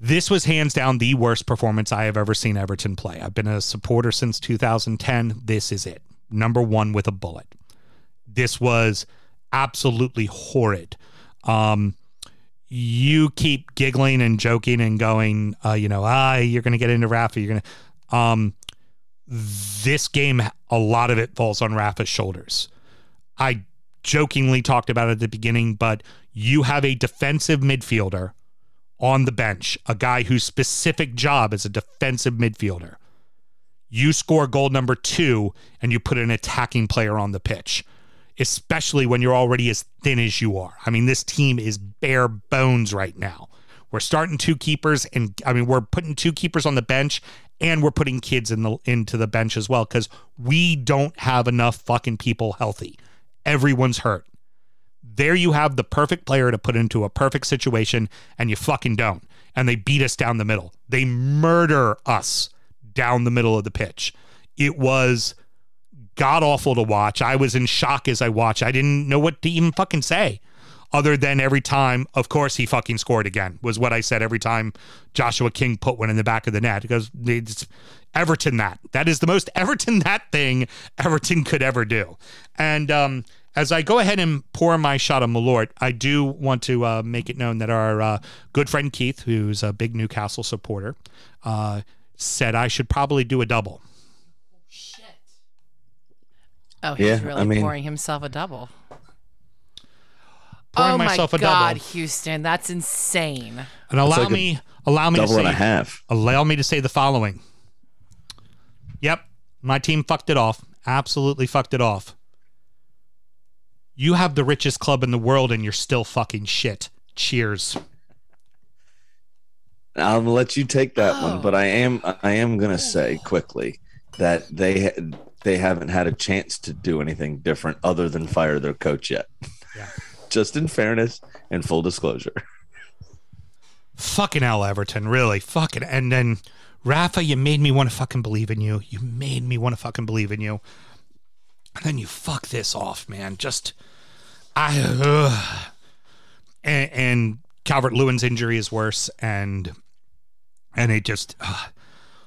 This was hands down the worst performance I have ever seen Everton play. I've been a supporter since 2010. This is it. Number one with a bullet. This was absolutely horrid. Um, you keep giggling and joking and going, uh, you know, ah, you're going to get into Rafa. You're going to. Um, this game, a lot of it falls on Rafa's shoulders. I jokingly talked about it at the beginning, but you have a defensive midfielder on the bench, a guy whose specific job is a defensive midfielder. You score goal number two and you put an attacking player on the pitch, especially when you're already as thin as you are. I mean, this team is bare bones right now. We're starting two keepers, and I mean, we're putting two keepers on the bench, and we're putting kids in the into the bench as well because we don't have enough fucking people healthy. Everyone's hurt there you have the perfect player to put into a perfect situation and you fucking don't and they beat us down the middle they murder us down the middle of the pitch it was god awful to watch. I was in shock as i watched. I didn't know what to even fucking say other than every time of course he fucking scored again was what i said every time joshua king put one in the back of the net. Because it's everton that. That is the most everton that thing everton could ever do. And um as I go ahead and pour my shot of Malort, I do want to uh, make it known that our uh, good friend Keith, who's a big Newcastle supporter, uh, said I should probably do a double. Oh, he's Yeah, really I mean- pouring himself a double. Pouring oh myself my a God, double. Houston, that's insane. And allow like me, allow me to Double say, and a half. allow me to say the following. Yep, my team fucked it off. Absolutely fucked it off. You have the richest club in the world, and you're still fucking shit. Cheers. I'll let you take that Oh. one, but I am I am gonna say quickly that they they haven't had a chance to do anything different other than fire their coach yet. Yeah. Just in fairness and full disclosure. Fucking Al Everton, really. Fucking. And then, Rafa, you made me want to fucking believe in you. You made me want to fucking believe in you. And then you fuck this off, man. Just, I, ugh. And, and Calvert Lewin's injury is worse. And, and it just, ugh.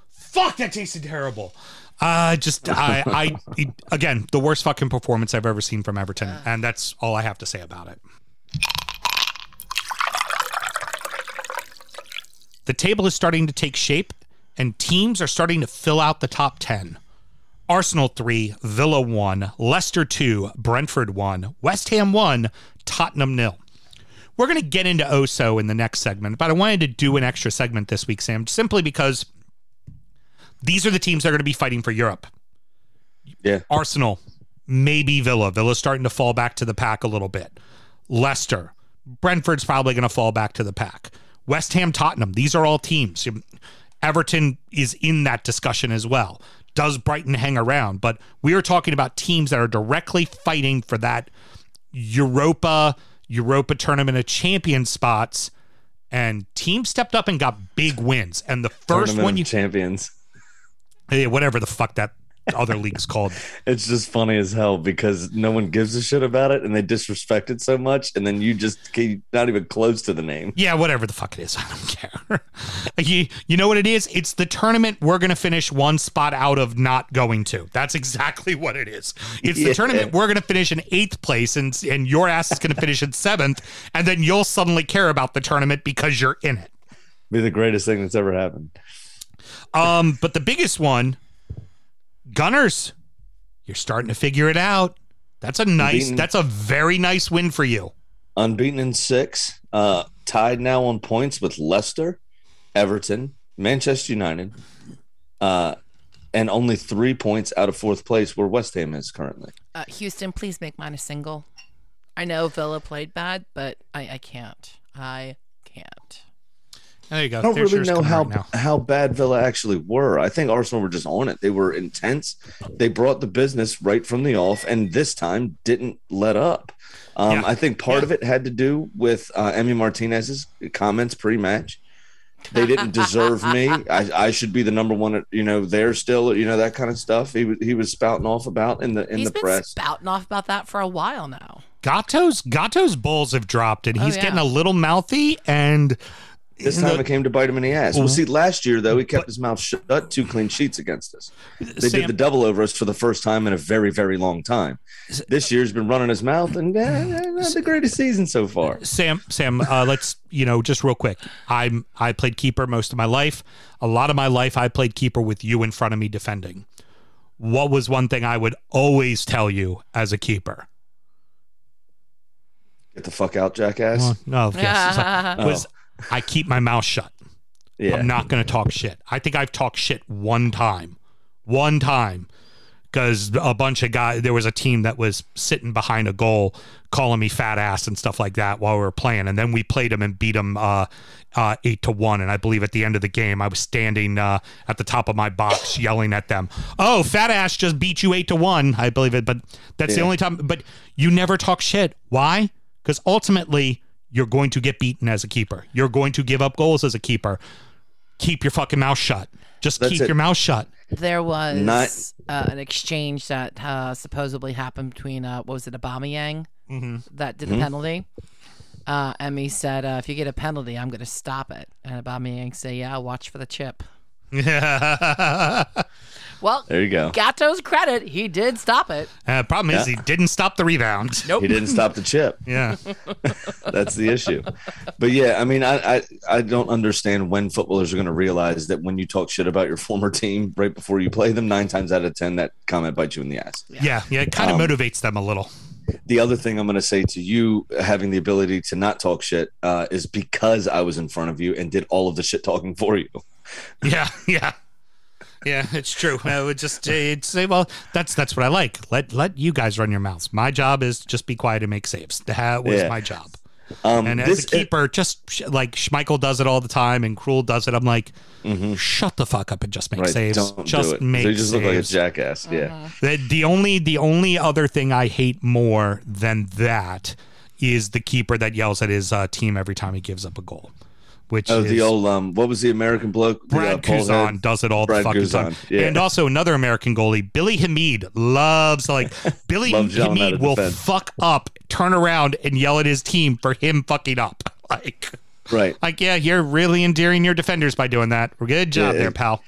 fuck, that tasted terrible. Uh, just, I, I, again, the worst fucking performance I've ever seen from Everton. And that's all I have to say about it. the table is starting to take shape and teams are starting to fill out the top 10. Arsenal 3, Villa 1, Leicester 2, Brentford 1, West Ham 1, Tottenham nil. We're going to get into Oso in the next segment, but I wanted to do an extra segment this week, Sam, simply because these are the teams that are going to be fighting for Europe. Yeah. Arsenal, maybe Villa. Villa's starting to fall back to the pack a little bit. Leicester, Brentford's probably going to fall back to the pack. West Ham, Tottenham, these are all teams. Everton is in that discussion as well. Does Brighton hang around? But we are talking about teams that are directly fighting for that Europa Europa tournament of champion spots. And teams stepped up and got big wins. And the first Tournament one you champions. Hey, whatever the fuck that other leagues called. It's just funny as hell because no one gives a shit about it and they disrespect it so much, and then you just keep not even close to the name. Yeah, whatever the fuck it is, I don't care. you, you know what it is? It's the tournament we're going to finish one spot out of not going to. That's exactly what it is. It's the tournament we're going to finish in eighth place, and and your ass is going to finish in seventh, and then you'll suddenly care about the tournament because you're in it. Be the greatest thing that's ever happened. Um, but the biggest one, Gunners, you're starting to figure it out. That's a nice. Beaten- That's a very nice win for you. Unbeaten in six, uh, tied now on points with Leicester, Everton, Manchester United, uh, and only three points out of fourth place where West Ham is currently. Uh, Houston, please make mine a single. I know Villa played bad, but I, I can't. I can't. There you go. I don't There's really know how right how bad Villa actually were. I think Arsenal were just on it. They were intense. They brought the business right from the off, and this time didn't let up. Um, Yeah. I think part Yeah. of it had to do with uh, Emi Martinez's comments pre-match. They didn't deserve me. I, I should be the number one. At, you know, there still. You know that kind of stuff. He was he was spouting off about in the in He's the been press. spouting off about that for a while now. Gatto's Gatto's balls have dropped, and Oh, he's yeah. getting a little mouthy. And This time the- it came to bite him in the ass. Mhm. Well, see, last year though he kept his mouth shut. Two clean sheets against us. They Sam- did the double over us for the first time in a very, very long time. This year's been running his mouth, and eh, not the greatest season so far. Sam, Sam, uh, let's you know just real quick. I'm I played keeper most of my life. A lot of my life, I played keeper with you in front of me defending. What was one thing I would always tell you as a keeper? Get the fuck out, jackass. Well, no, yes, like- Oh. I keep my mouth shut. yeah, I'm not going to talk shit. I think I've talked shit one time, one time, because a bunch of guys. There was a team that was sitting behind a goal, calling me fat ass and stuff like that while we were playing, and then we played them and beat them uh, uh, eight to one. And I believe at the end of the game, I was standing uh, at the top of my box yelling at them, "Oh, fat ass just beat you eight to one." I believe it, but that's the only time. But you never talk shit. Why? Because ultimately. You're going to get beaten as a keeper. You're going to give up goals as a keeper keep your fucking mouth shut. Just That's keep it. your mouth shut. There was Not- uh, an exchange that uh, supposedly happened between uh, what was it, Aubameyang Mm-hmm. that did the penalty. Uh, Emi said, uh, "If you get a penalty, I'm going to stop it." And Aubameyang said, "Yeah, watch for the chip." uh, Well, there you go. Gatto's credit, he did stop it. problem is, he didn't stop the rebound. Nope. He didn't stop the chip. Yeah. That's the issue. But yeah, I mean, I I, I don't understand when footballers are going to realize that when you talk shit about your former team right before you play them, nine times out of ten, that comment bites you in the ass. Yeah. Yeah. It kind of Um, motivates them a little. the other thing I'm going to say to you, having the ability to not talk shit, uh, is because I was in front of you and did all of the shit talking for you. Yeah. Yeah. Yeah, it's true. I would just uh, say, well, that's that's what I like. Let let you guys run your mouths. My job is just be quiet and make saves. That was Yeah. my job. Um, And this, as a keeper, just sh- like Schmeichel does it all the time, and Krul does it. I'm like, shut the fuck up and just make right, saves. don't just do it. make so you just look like a saves. jackass. Yeah. The, the only the only other thing I hate more than that is the keeper that yells at his uh, team every time he gives up a goal. Which Oh, is the old um, what was the American bloke? The, Brad uh, Paul Guzan Head? does it all Brad the fucking Guzan, time. yeah. And also another American goalie, Billy Hamid, loves like Billy Loves Hamid will fuck up, turn around, and yell at his team for him fucking up. Like, Right. like yeah, you're really endearing your defenders by doing that. Good job Yeah, there, pal.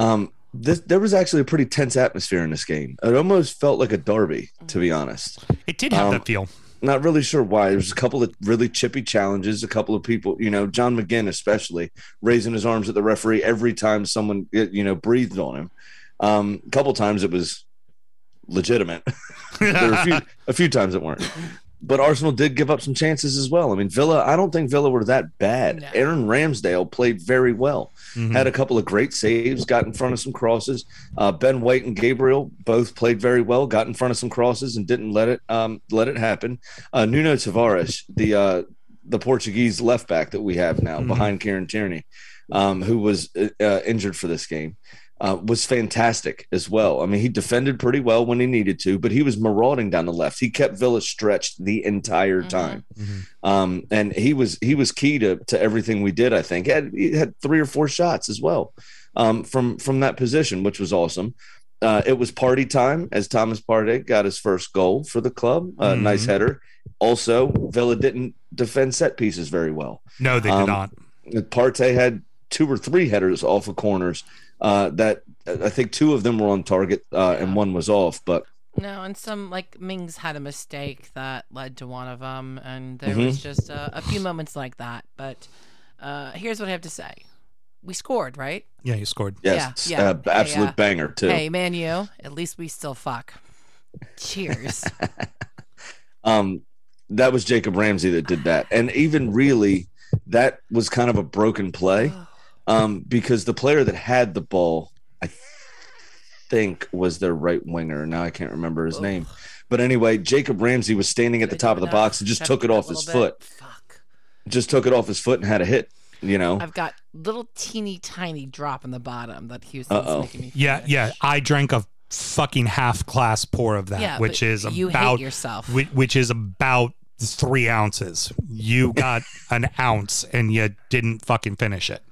Um, this there was actually a pretty tense atmosphere in this game. It almost felt like a derby, to be honest. It did have um, that feel. Not really sure why. There was a couple of really chippy challenges. A couple of people, you know, John McGinn especially raising his arms at the referee every time someone, you know, breathed on him. Um, a couple times it was legitimate. there were a few, a few times it weren't. But Arsenal did give up some chances as well. I mean, Villa, I don't think Villa were that bad. No. Aaron Ramsdale played very well. Mhm. Had a couple of great saves, got in front of some crosses. Uh, ben White and Gabriel both played very well, got in front of some crosses and didn't let it um, let it happen. Uh, Nuno Tavares, the uh, the Portuguese left back that we have now Mhm. behind Kieran Tierney, um, who was uh, uh, injured for this game, uh, was fantastic as well. I mean, he defended pretty well when he needed to, but he was marauding down the left. He kept Villa stretched the entire Mhm. time, Mhm. um, and he was he was key to to everything we did. I think he had, he had three or four shots as well um, from from that position, which was awesome. uh, it was party time as Thomas Partey got his first goal for the club. Uh, Mhm. Nice header. Also, Villa didn't defend set pieces very well. No, they did Um, not. Partey had two or three headers off of corners uh, that I think two of them were on target uh, and one was off. But No, and some like Mings had a mistake that led to one of them, and there Mhm. was just a, a few moments like that. But uh, here's what I have to say: we scored, right? Yeah, he scored. yes, Yeah, yeah. Uh, absolute Hey, uh, banger too. Hey, man, you. At least we still fuck. Cheers. um, that was Jacob Ramsey that did that, and even really, that was kind of a broken play um, because the player that had the ball, I think, was their right winger. Now I can't remember his Ugh. name, but anyway, Jacob Ramsey was standing at the top of the box and just took it off his bit? foot. Fuck. Just took it off his foot and had a hit. You know, I've got little teeny tiny drop in the bottom that Houston's Uh-oh. making me. Yeah, finish. yeah. I drank a fucking half class pour of that, Yeah, which is you about hate yourself. whi- which is about three ounces. You got an ounce and you didn't fucking finish it.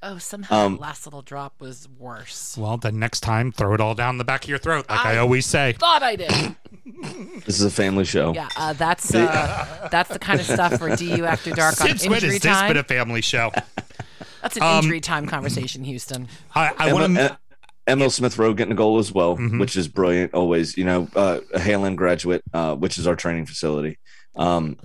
Oh, somehow Um, the last little drop was worse. Well, the next time, throw it all down the back of your throat, like I, I- always say. Thought I did. this is a family show. Yeah, uh, that's uh, that's the kind of stuff for DU after dark on Since when injury has this time. been a family show? that's an um, injury time conversation, Houston. I, I want to. Emil Smith Rowe getting a goal as well, Mhm. which is brilliant. Always, you know, uh, a Hale End graduate, uh, which is our training facility. Um,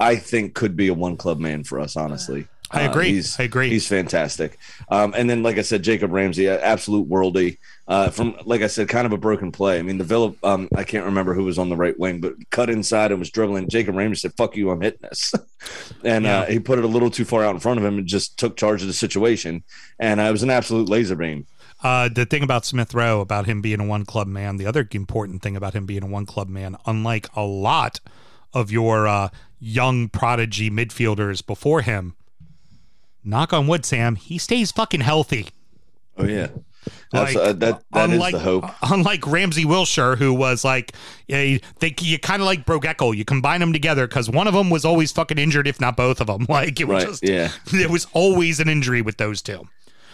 I think could be a one club man for us, honestly. I Uh, agree. he's I agree. he's fantastic. Um, and then, like I said, Jacob Ramsey, absolute worldy. Uh, from like I said, kind of a broken play. I mean, the Villa, um, I can't remember who was on the right wing, but cut inside and was dribbling. Jacob Ramsey said, "Fuck you, I'm hitting this," and uh, he put it a little too far out in front of him and just took charge of the situation. And uh, it was an absolute laser beam. Uh, the thing about Smith Rowe, about him being a one club man, the other important thing about him being a one club man, unlike a lot of your uh, young prodigy midfielders before him, knock on wood, Sam, he stays fucking healthy. Oh yeah, Like, That's, uh, that that is unlike, the hope. Unlike Ramsey Wilshere, who was like, yeah, they, you kind of like Brogeckel. You combine them together because one of them was always fucking injured, if not both of them. Like it was Right? just, Yeah, there was always an injury with those two.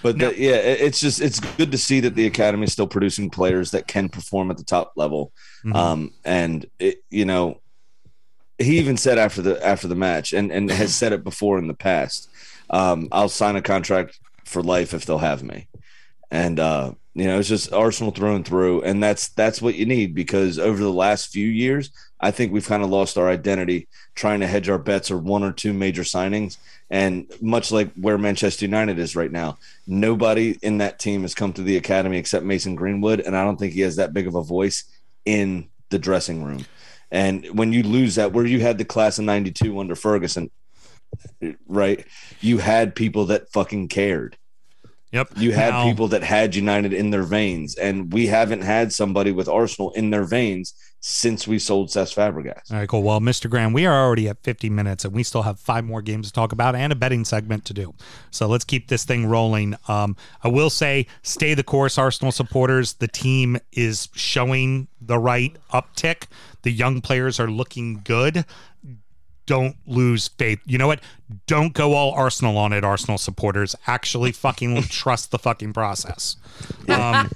but No. the, yeah, it's just it's good to see that the academy is still producing players that can perform at the top level. Mhm. Um, and it, you know, he even said after the after the match, and and has said it before in the past. Um, I'll sign a contract for life if they'll have me. And uh, you know, it's just Arsenal through and through, and that's that's what you need because over the last few years, I think we've kind of lost our identity trying to hedge our bets or one or two major signings. And much like where Manchester United is right now, nobody in that team has come to the academy except Mason Greenwood, and I don't think he has that big of a voice in the dressing room. And when you lose that, where you had the class of '92 under Ferguson, right? You had people that fucking cared. Yep. You had Now- people that had United in their veins, and we haven't had somebody with Arsenal in their veins since we sold Cesc Fabregas. All right, cool. Well, Mr. Graham, we are already at 50 minutes and we still have five more games to talk about and a betting segment to do. So let's keep this thing rolling. Um, I will say, stay the course, Arsenal supporters. The team is showing the right uptick. The young players are looking good. Don't lose faith. You know what? Don't go all Arsenal on it, Arsenal supporters. Actually, fucking trust the fucking process. Um,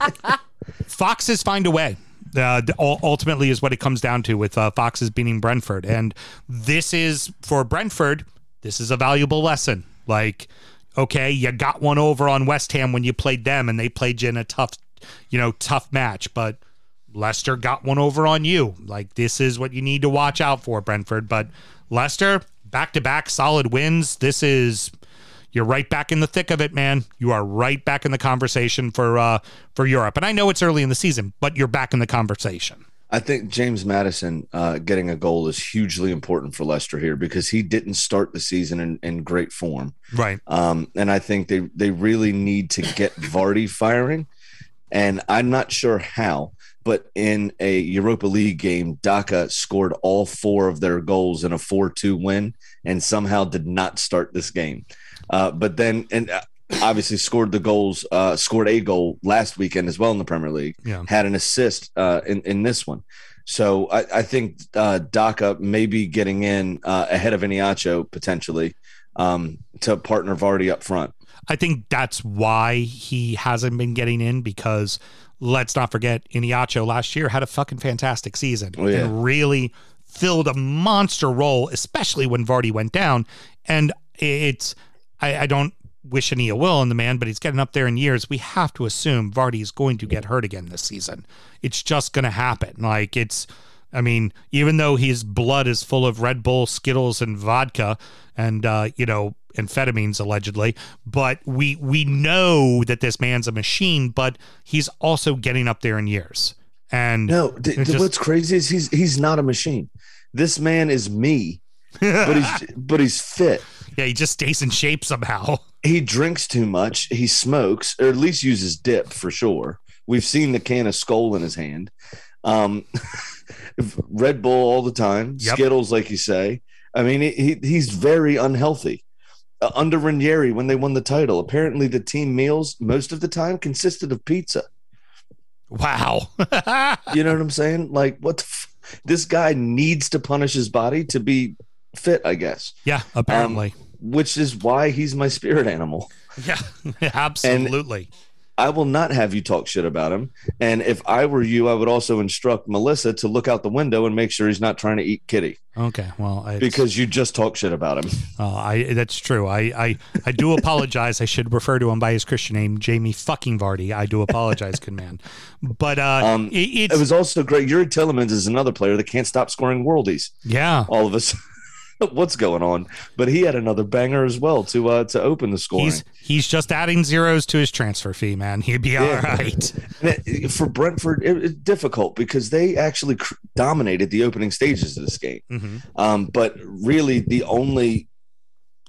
Foxes find a way. Uh, ultimately, is what it comes down to with uh, Foxes beating Brentford, and this is for Brentford. This is a valuable lesson. Like, okay, you got one over on West Ham when you played them, and they played you in a tough, you know, tough match. But Leicester got one over on you. Like, this is what you need to watch out for, Brentford. But Leicester, back to back solid wins. This is you're right back in the thick of it, man. You are right back in the conversation for uh for Europe. And I know it's early in the season, but you're back in the conversation. I think James Maddison uh, getting a goal is hugely important for Leicester here because he didn't start the season in, in great form. Right. Um, and I think they, they really need to get Vardy firing. And I'm not sure how, but in a Europa League game, Daka scored all four of their goals in a 4 2 win and somehow did not start this game. Uh, but then, and uh, obviously scored the goals, uh, scored a goal last weekend as well in the Premier League, Yeah. had an assist uh, in, in this one. So I, I think uh, Daka may be getting in uh, ahead of Iheanacho potentially um, to partner Vardy up front. I think that's why he hasn't been getting in because let's not forget Iheanacho last year had a fucking fantastic season Oh, yeah. and really filled a monster role, especially when Vardy went down. And it's I, I don't wish any ill will on the man, but he's getting up there in years. We have to assume Vardy is going to get hurt again this season. It's just going to happen. Like it's, I mean, even though his blood is full of Red Bull, Skittles, and vodka, and uh, you know, amphetamines allegedly, but we we know that this man's a machine. But he's also getting up there in years. And No, th- th- just- what's crazy is he's he's not a machine. This man is me, but he's but he's fit. yeah, he just stays in shape somehow. He drinks too much. He smokes, or at least uses dip for sure. We've seen the can of Skull in his hand. Um, Red Bull all the time. Yep. Skittles, like you say. I mean, he, he he's very unhealthy. Uh, under Ranieri, when they won the title, apparently the team meals most of the time consisted of pizza. Wow. You know what I'm saying? Like, what the f- this guy needs to punish his body to be fit, I guess, yeah, apparently. which is why he's my spirit animal. yeah, absolutely. I will not have you talk shit about him. And if I were you, I would also instruct Melissa to look out the window and make sure he's not trying to eat Kitty okay. Well, I, because you just talk shit about him. uh, I that's true. I, I I do apologize. I should refer to him by his Christian name, Jamie fucking Vardy. I do apologize, good man. But uh, Um, it, it's It was also great. Youri Tielemans is another player that can't stop scoring worldies. yeah. All of us. What's going on? But he had another banger as well to uh, to open the scoring. He's he's just adding zeros to his transfer fee, man. He'd be all Yeah. right. It- for Brentford, it, it's difficult because they actually cr- dominated the opening stages of this game. Mhm. Um, but really, the only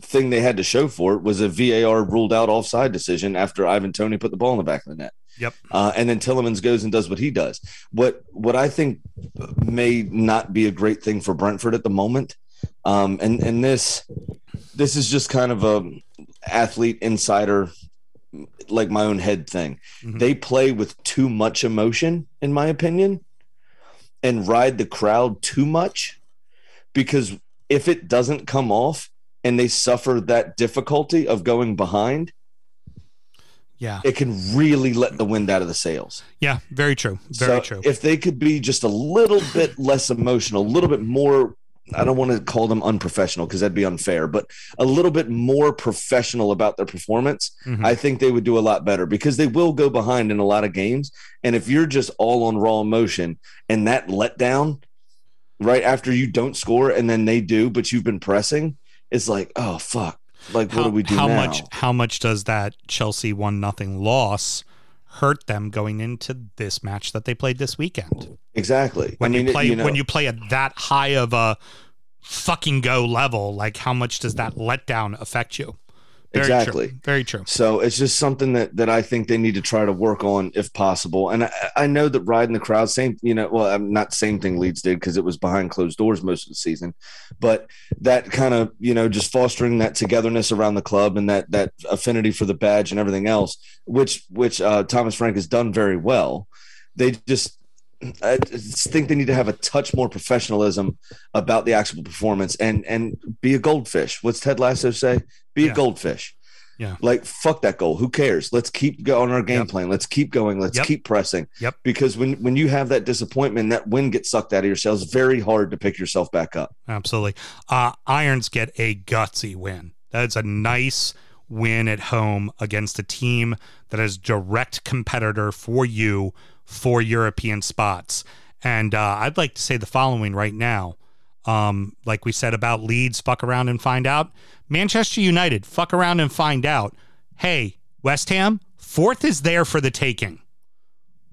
thing they had to show for it was a VAR ruled out offside decision after Ivan Toney put the ball in the back of the net. Yep. Uh, and then Tielemans goes and does what he does. What what I think may not be a great thing for Brentford at the moment, um, and and this this is just kind of a athlete insider, like my own head thing. Mhm. They play with too much emotion, in my opinion, and ride the crowd too much, because if it doesn't come off and they suffer that difficulty of going behind, Yeah. it can really let the wind out of the sails. Yeah. Very true. Very so true. If they could be just a little bit less emotional, a little bit more, I don't want to call them unprofessional because that'd be unfair, but a little bit more professional about their performance, Mhm. I think they would do a lot better because they will go behind in a lot of games. And if you're just all on raw emotion and that letdown right after you don't score and then they do, but you've been pressing, it's like, oh, fuck. Like, what do we do how now? much how much does that Chelsea one nothing loss hurt them going into this match that they played this weekend? Exactly. When I mean, you play know, when you play at that high of a fucking go level, like how much does that letdown affect you? Very Exactly. True. Very true. So it's just something that that I think they need to try to work on if possible. And I, I know that riding the crowd, same you know, well, I'm not same thing Leeds did because it was behind closed doors most of the season, but that kind of you know just fostering that togetherness around the club and that that affinity for the badge and everything else, which which uh, Thomas Frank has done very well. They just. I just think they need to have a touch more professionalism about the actual performance and and be a goldfish. What's Ted Lasso say? Be Yeah. a goldfish. Yeah. Like fuck that goal. Who cares? Let's keep going our game Yep. plan. Let's keep going. Let's Yep. keep pressing. Yep. Because when when you have that disappointment, that wind gets sucked out of yourself. It's very hard to pick yourself back up. Absolutely. Uh, Irons get a gutsy win. That's a nice win at home against a team that is direct competitor for you for European spots. And uh, I'd like to say the following right now. Um, like we said about Leeds, fuck around and find out. Manchester United, fuck around and find out. Hey, West Ham, fourth is there for the taking.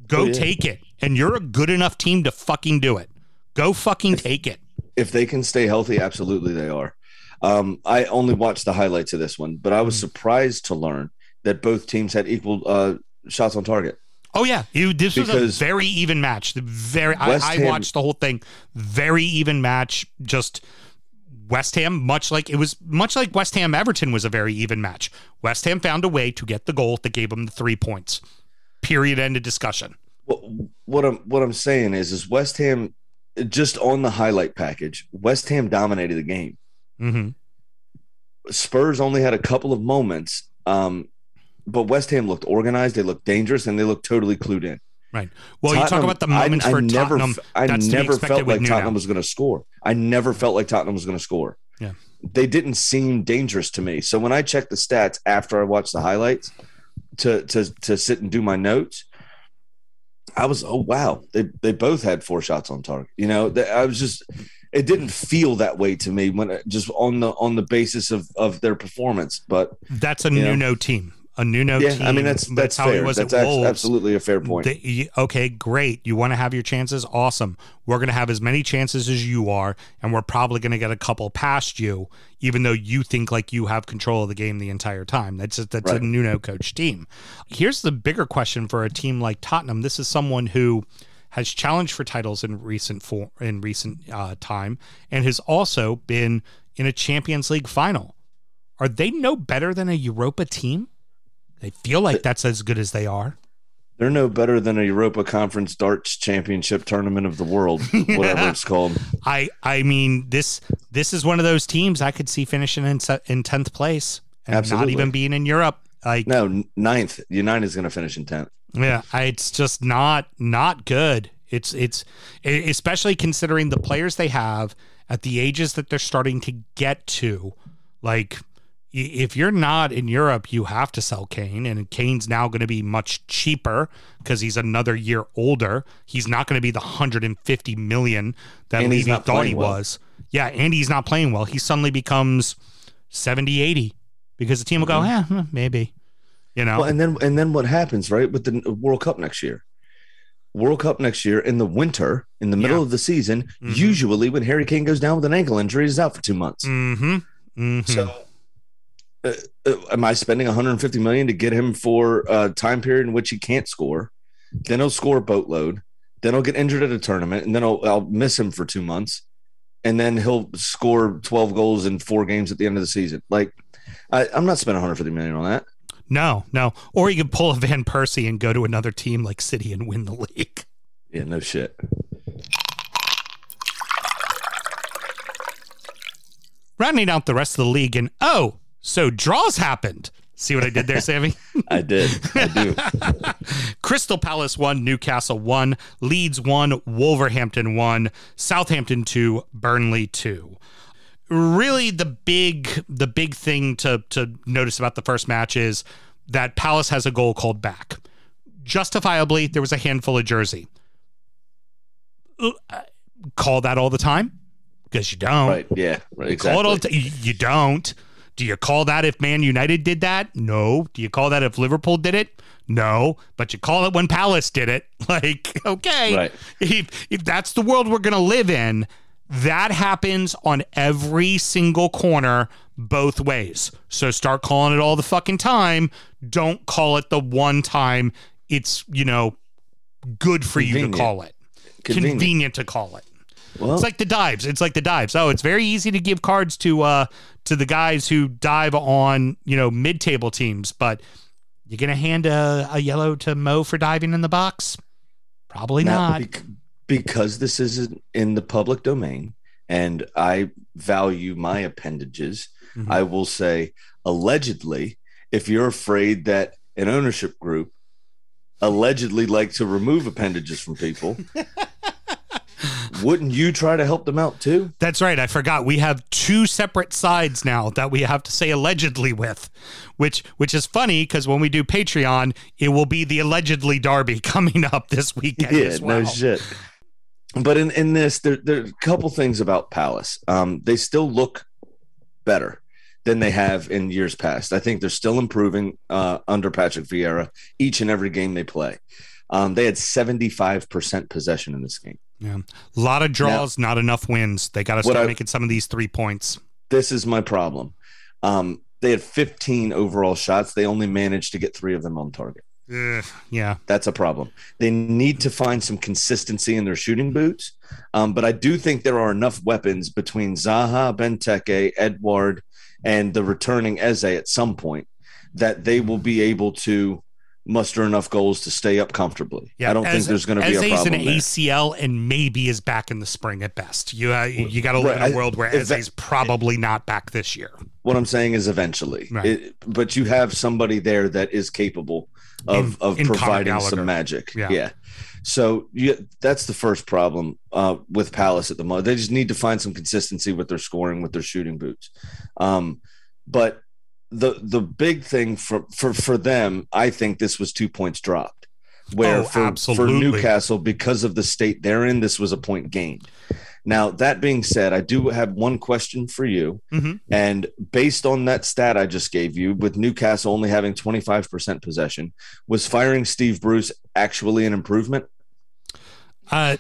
Go Oh, yeah. take it. And you're a good enough team to fucking do it. Go fucking take it. If they can stay healthy, absolutely they are. Um, I only watched the highlights of this one, but I Hmm. was surprised to learn that both teams had equal uh, shots on target. Oh yeah, you, this was a very even match. The very I, I watched the whole thing. Very even match. Just West Ham, much like it was, much like West Ham Everton was a very even match. West Ham found a way to get the goal that gave them the three points. Period. End of discussion. What, what I'm what I'm saying is is West Ham just on the highlight package. West Ham dominated the game. hmm Spurs only had a couple of moments, um, but West Ham looked organized. They looked dangerous, and they looked totally clued in. Right. Well, you talk about the moments I, for I never, Tottenham. f- I never felt like Nuno. Tottenham was going to score. I never felt like Tottenham was going to score. Yeah. They didn't seem dangerous to me. So when I checked the stats after I watched the highlights to to to sit and do my notes, I was oh wow they they both had four shots on target. You know, that I was just it didn't feel that way to me when just on the on the basis of of their performance. But That's a You know? Team. A Nuno yeah, team. I mean that's that's, how fair. he was that's at Wolves. absolutely a fair point. They- okay, great. You want to have your chances? Awesome. We're going to have as many chances as you are, and we're probably going to get a couple past you, even though you think like you have control of the game the entire time. That's a, that's Right. a Nuno coach team. Here's the bigger question for a team like Tottenham. This is someone who has challenged for titles in recent for, in recent uh, time, and has also been in a Champions League final. Are they no better than a Europa team? They feel like that's as good as they are. They're no better than a Europa Conference darts championship tournament of the world, whatever it's called. I I mean this this is one of those teams I could see finishing in in tenth place and Absolutely. not even being in Europe. Like No, ninth. United's going to finish in tenth. yeah, I, it's just not not good. It's it's especially considering the players they have at the ages that they're starting to get to. Like if you're not in Europe, you have to sell Kane, and Kane's now going to be much cheaper because he's another year older. He's not going to be the 150 million that And Levy thought he well. was. Yeah, and he's not playing well. He suddenly becomes 70, 80 because the team will go, yeah, maybe. You know, Mm-hmm. Well, and then and then what happens, right, with the World Cup next year? World Cup next year in the winter, in the middle Yeah. of the season. Mhm. Usually, when Harry Kane goes down with an ankle injury, he's out for two months. mm-hmm. Mm-hmm. So, uh, uh, am I spending 150 million to get him for a time period in which he can't score? Then he'll score a boatload. Then he'll get injured at a tournament, and then I'll, I'll miss him for two months, and then he'll score 12 goals in four games at the end of the season. Like, I, I'm not spending 150 million on that. No, no. Or you could pull a Van Persie and go to another team like City and win the league. Yeah, no shit. Rounding out the rest of the league, and oh, so draws happened. See what I did there, Sammy? I did. I do. Crystal Palace won, Newcastle won, Leeds won, Wolverhampton won, Southampton two, Burnley two. Really, the big the big thing to to notice about the first match is that Palace has a goal called back. Justifiably, there was a handful of jersey. Uh, Call that all the time because you don't. Right. Yeah. Right. Call it all Exactly. the t- you don't. Do you call that if Man United did that? No. Do you call that if Liverpool did it? No. But you call it when Palace did it. Like, okay. Right. If if that's the world we're gonna live in, that happens on every single corner both ways. So start calling it all the fucking time. Don't call it the one time it's, you know, good for you to call it. Convenient. Convenient to call it. Well, It's like the dives. It's like the dives. Oh, it's very easy to give cards to uh to the guys who dive on, you know, mid-table teams, but you're going to hand a, a yellow to Mo for diving in the box? Probably not. bec- because this isn't in the public domain and I value my appendages, Mhm. I will say allegedly, if you're afraid that an ownership group allegedly like to remove appendages from people, wouldn't you try to help them out too? That's right. I forgot. We have two separate sides now that we have to say allegedly with, which which is funny because when we do Patreon, it will be the allegedly derby coming up this weekend yeah, as well. no shit. But in, in this, there, there are a couple things about Palace. Um, they still look better than they have in years past. I think they're still improving uh, under Patrick Vieira each and every game they play. Um, they had 75% possession in this game. Yeah. A lot of draws, not enough wins. They got to start I- making some of these three points. This is my problem. Um, they had 15 overall shots. They only managed to get three of them on target. Yeah. That's a problem. They need to find some consistency in their shooting boots. Um, but I do think there are enough weapons between Zaha, Benteke, Edouard, and the returning Eze at some point that they will be able to muster enough goals to stay up comfortably. Yeah, I don't think there's going to be a problem an there. ACL and maybe is back in the spring at best. You uh, you got to live Right, in a world where Eze's probably not back this year. What I'm saying is eventually, Right. It- but you have somebody there that is capable of In- of in providing some magic. Yeah. Yeah. So you, that's the first problem uh, with Palace at the moment. They just need to find some consistency with their scoring, with their shooting boots. Um, but the the big thing for for for them, I think this was two points dropped. Where Oh, for, for. Newcastle, because of the state they're in, this was a point gained. Now that being said, I do have one question for you, Mhm. and based on that stat I just gave you, with Newcastle only having twenty five percent possession, was firing Steve Bruce actually an improvement? Uh,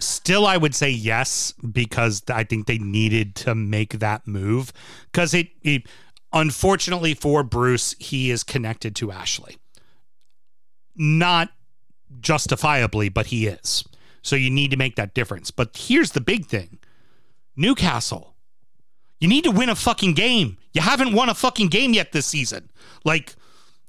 still, I would say yes because I think they needed to make that move because it, it, unfortunately for Bruce, he is connected to Ashley. Not justifiably, but he is. So you need to make that difference. But here's the big thing Newcastle, you need to win a fucking game. You haven't won a fucking game yet this season. Like,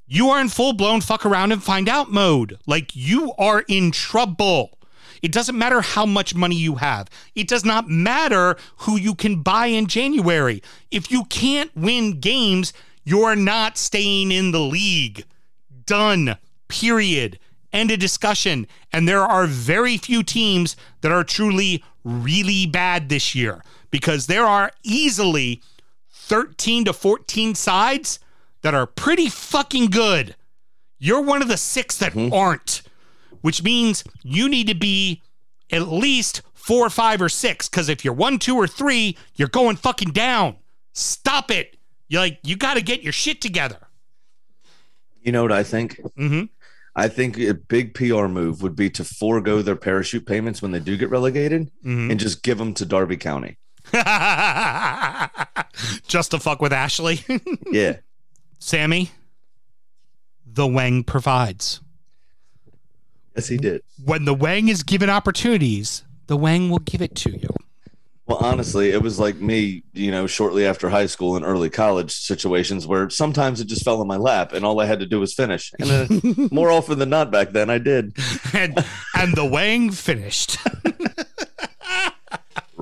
you are in full blown fuck around and find out mode. Like, you are in trouble. It doesn't matter how much money you have. It does not matter who you can buy in January. If you can't win games, you're not staying in the league. Done. Period. End of discussion. And there are very few teams that are truly really bad this year because there are easily 13 to 14 sides that are pretty fucking good. You're one of the six that mm-hmm. aren't, which means you need to be at least four, five, or six. Because if you're one, two, or three, you're going fucking down. Stop it. You're like you got to get your shit together. You know what I think? hmm I think a big PR move would be to forego their parachute payments when they do get relegated Mhm. and just give them to Derby County. Just to fuck with Ashley. Yeah. Sammy, the Wang provides. Yes, he did. When the Wang is given opportunities, the Wang will give it to you. Well, honestly, it was like me, you know, shortly after high school and early college situations where sometimes it just fell in my lap and all I had to do was finish. And uh, more often than not back then, I did And and the Wang finished.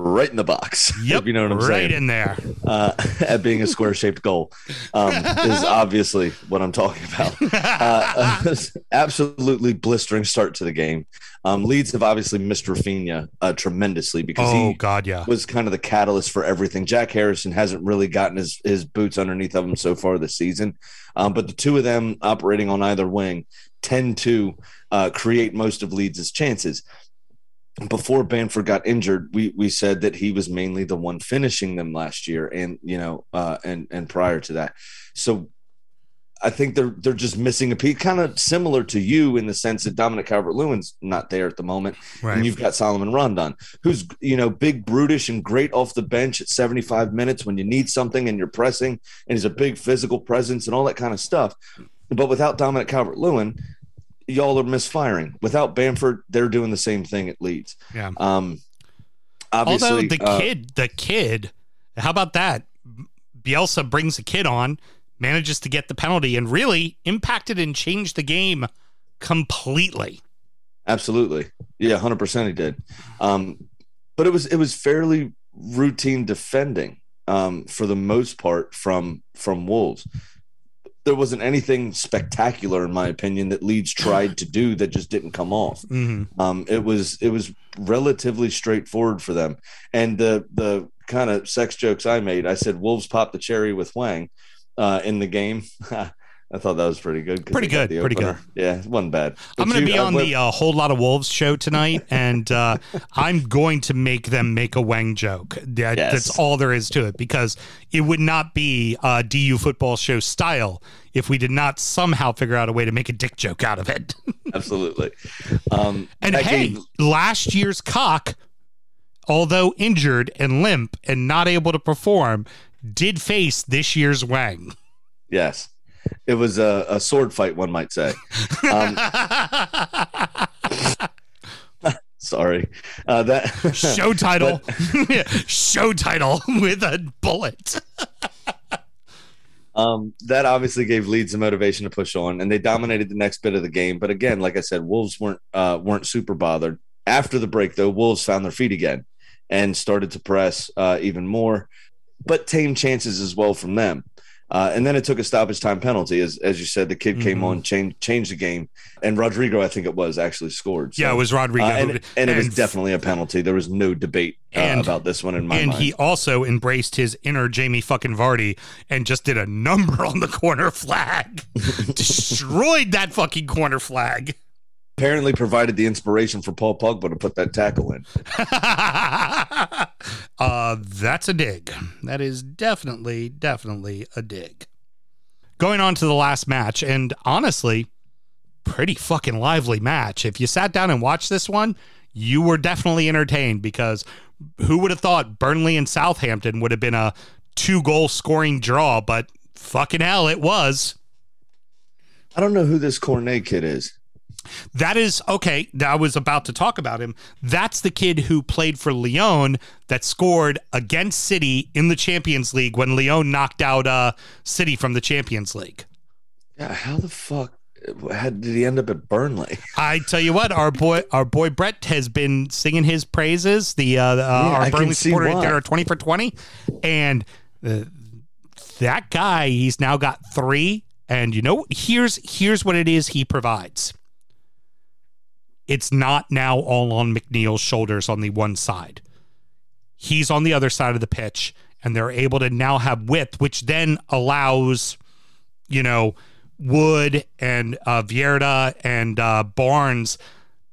right in the box. Yep. if you know what I'm right saying. in there. uh, at being a square shaped goal um, is obviously what I'm talking about. Uh, absolutely blistering start to the game. Um, Leeds have obviously missed Raphinha uh, tremendously because oh he God, yeah. was kind of the catalyst for everything. Jack Harrison hasn't really gotten his, his boots underneath of him so far this season. Um, but the two of them operating on either wing tend to uh, create most of Leeds' chances. Before Bamford got injured, we we said that he was mainly the one finishing them last year, and you know, uh, and and prior to that. So I think they're they're just missing a piece, kind of similar to you in the sense that Dominic Calvert-Lewin's not there at the moment, Right. and you've got Salomon Rondon, who's you know big, brutish, and great off the bench at 75 minutes when you need something and you're pressing, and he's a big physical presence and all that kind of stuff. But without Dominic Calvert-Lewin, y'all are misfiring. Without Bamford, they're doing the same thing at Leeds. Yeah. Um, obviously, Although the uh, kid, the kid, how about that? Bielsa brings a kid on, manages to get the penalty, and really impacted and changed the game completely. Absolutely. Yeah, 100% he did. Um, but it was it was fairly routine defending um, for the most part from from Wolves. There wasn't anything spectacular in my opinion that Leeds tried to do that just didn't come off. Mm-hmm. Um, it was it was relatively straightforward for them. And the the kind of sex jokes I made, I said Wolves popped the cherry with Wang uh, in the game. I thought that was pretty good. Pretty good, pretty opener. Yeah, it wasn't bad. I'm going to be on the uh, whole lot of wolves show tonight, and uh, I'm going to make them make a Wang joke. That, Yes. That's all there is to it, because it would not be uh, DU football show style if we did not somehow figure out a way to make a dick joke out of it. Absolutely. Um, And hey, gave- last year's cock, although injured and limp and not able to perform, did face this year's Wang. yes, it was a, a sword fight, one might say. Um, sorry, uh, that Show title. Show title with a bullet. um, that obviously gave Leeds a motivation to push on, and they dominated the next bit of the game. But again, like I said, Wolves weren't uh, weren't super bothered. After the break, though, Wolves found their feet again and started to press uh, even more. but tame chances as well from them. Uh, and then it took a stoppage time penalty, as as you said. The kid came Mhm. on, changed changed the game, and Rodrigo, I think it was, actually scored. So, Yeah, it was Rodrigo. uh, who- and, and it was definitely a penalty. There was no debate uh, And- about this one in my and mind. And he also embraced his inner Jamie fucking Vardy and just did a number on the corner flag. Destroyed that fucking corner flag. apparently provided the inspiration for Paul Pogba to put that tackle in. uh, that's a dig. That is definitely, definitely a dig. Going on to the last match, and honestly, pretty fucking lively match. If you sat down and watched this one, you were definitely entertained because who would have thought Burnley and Southampton would have been a two goal scoring draw, but fucking hell, it was. I don't know who this Cornet kid is. That is okay. I was about to talk about him. That's the kid who played for Lyon that scored against City in the Champions League when Lyon knocked out uh, City from the Champions League. Yeah, how the fuck how did he end up at Burnley? I tell you what, our boy, our boy Brett has been singing his praises. The uh, uh, I our can Burnley supporter at dinner, twenty for twenty, and uh, that guy, he's now got three. And you know, here's here's what it is he provides. It's not now all on McNeil's shoulders on the one side. He's on the other side of the pitch, and they're able to now have width, which then allows, you know, Wood and uh, Vydra and uh, Barnes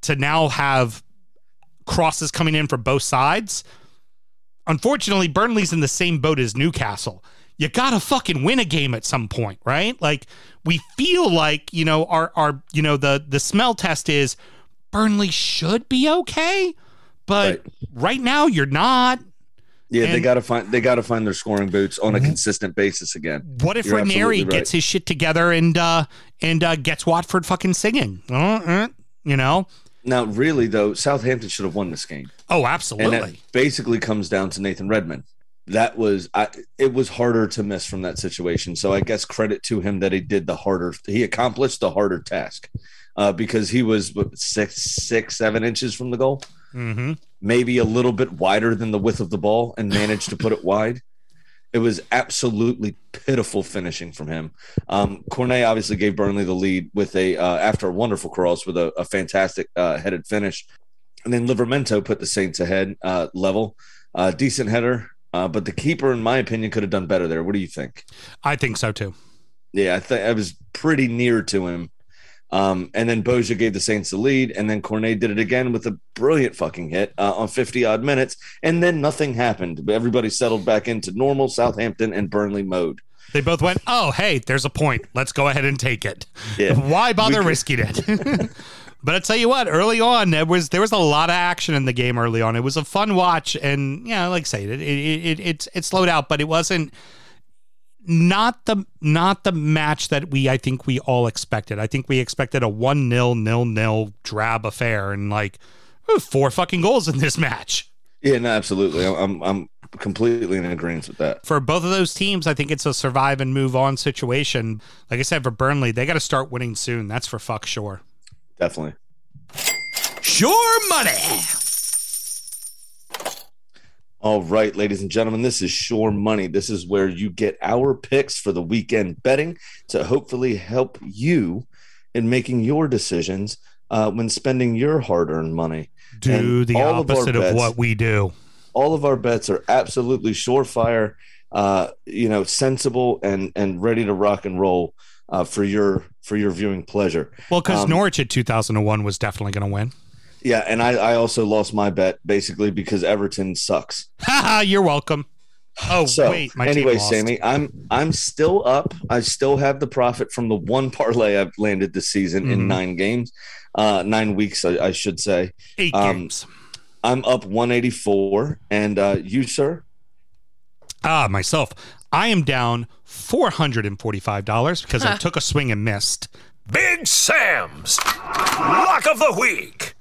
to now have crosses coming in from both sides. Unfortunately, Burnley's in the same boat as Newcastle. You gotta fucking win a game at some point, right? Like we feel like you know our our you know the the smell test is Burnley should be okay, but right, now you're not. Yeah, they got to find they got to find their scoring boots on a consistent basis again. What if You're Ranieri right. gets his shit together and uh and uh gets Watford fucking singing? Uh, uh, you know? Now, really though, Southampton should have won this game, Oh, absolutely. and that basically comes down to Nathan Redmond. That was I, it was harder to miss from that situation. So I guess credit to him that he did the harder. He accomplished the harder task uh, because he was what, six, six, seven inches from the goal. mm-hmm. maybe a little bit wider than the width of the ball and managed to put it wide. It was absolutely pitiful finishing from him. Um, Cornet obviously gave Burnley the lead with a uh, after a wonderful cross with a, a fantastic uh, headed finish, and then Livramento put the Saints ahead uh, level. Uh, decent header, uh, but the keeper, in my opinion, could have done better there. What do you think? I think so too. Yeah, I think I was pretty near to him. Um, and then Broja gave the Saints the lead, and then Cornet did it again with a brilliant fucking hit uh, on 50 odd minutes, and then nothing happened. Everybody settled back into normal Southampton and Burnley mode. They both went, "Oh, hey, there's a point. Let's go ahead and take it. Yeah. Why bother We risking it?" but I tell you what, early on there was there was a lot of action in the game early on. It was a fun watch, and yeah, like I say, it it it it, it slowed out, but it wasn't not the not the match that we I think we all expected. I think we expected a one nil nil nil drab affair, and like four fucking goals in this match. Yeah, no, absolutely. I'm I'm completely in agreement with that. for both of those teams, I think it's a survive and move on situation. Like I said, for Burnley, they got to start winning soon. That's for fuck sure. Definitely. Sure money. All right, ladies and gentlemen, this is Shore Money. This is where you get our picks for the weekend betting to hopefully help you in making your decisions uh, when spending your hard earned money. Do And the all of opposite of, bets- what we do. All of our bets are absolutely surefire, uh, you know, sensible and and ready to rock and roll uh, for your for your viewing pleasure. Well, because Um, Norwich at 2001 was definitely going to win. Yeah, and I, I also lost my bet basically because Everton sucks. Haha, you're welcome. Oh So wait, my anyway, team lost. Sammy, I'm I'm still up. I still have the profit from the one parlay I've landed this season Mhm. in nine games, uh, nine weeks, I, I should say. eight um, games. I'm up 184, and uh, you, sir, Ah, myself, I am down four hundred and forty-five dollars because I took a swing and missed. Big Sam's Lock of the Week.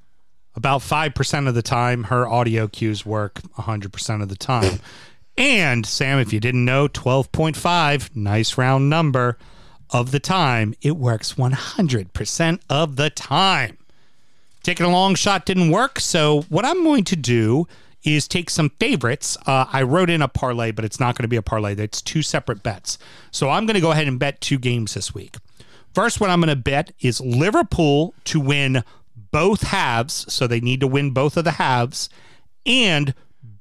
About 5% of the time, her audio cues work 100% of the time. and, Sam, if you didn't know, 12.5, nice round number of the time, it works 100% of the time. Taking a long shot didn't work. So, what I'm going to do is take some favorites. Uh, I wrote in a parlay, but it's not going to be a parlay. It's two separate bets. So I'm going to go ahead and bet two games this week. First one I'm going to bet is Liverpool to win both halves. So they need to win both of the halves and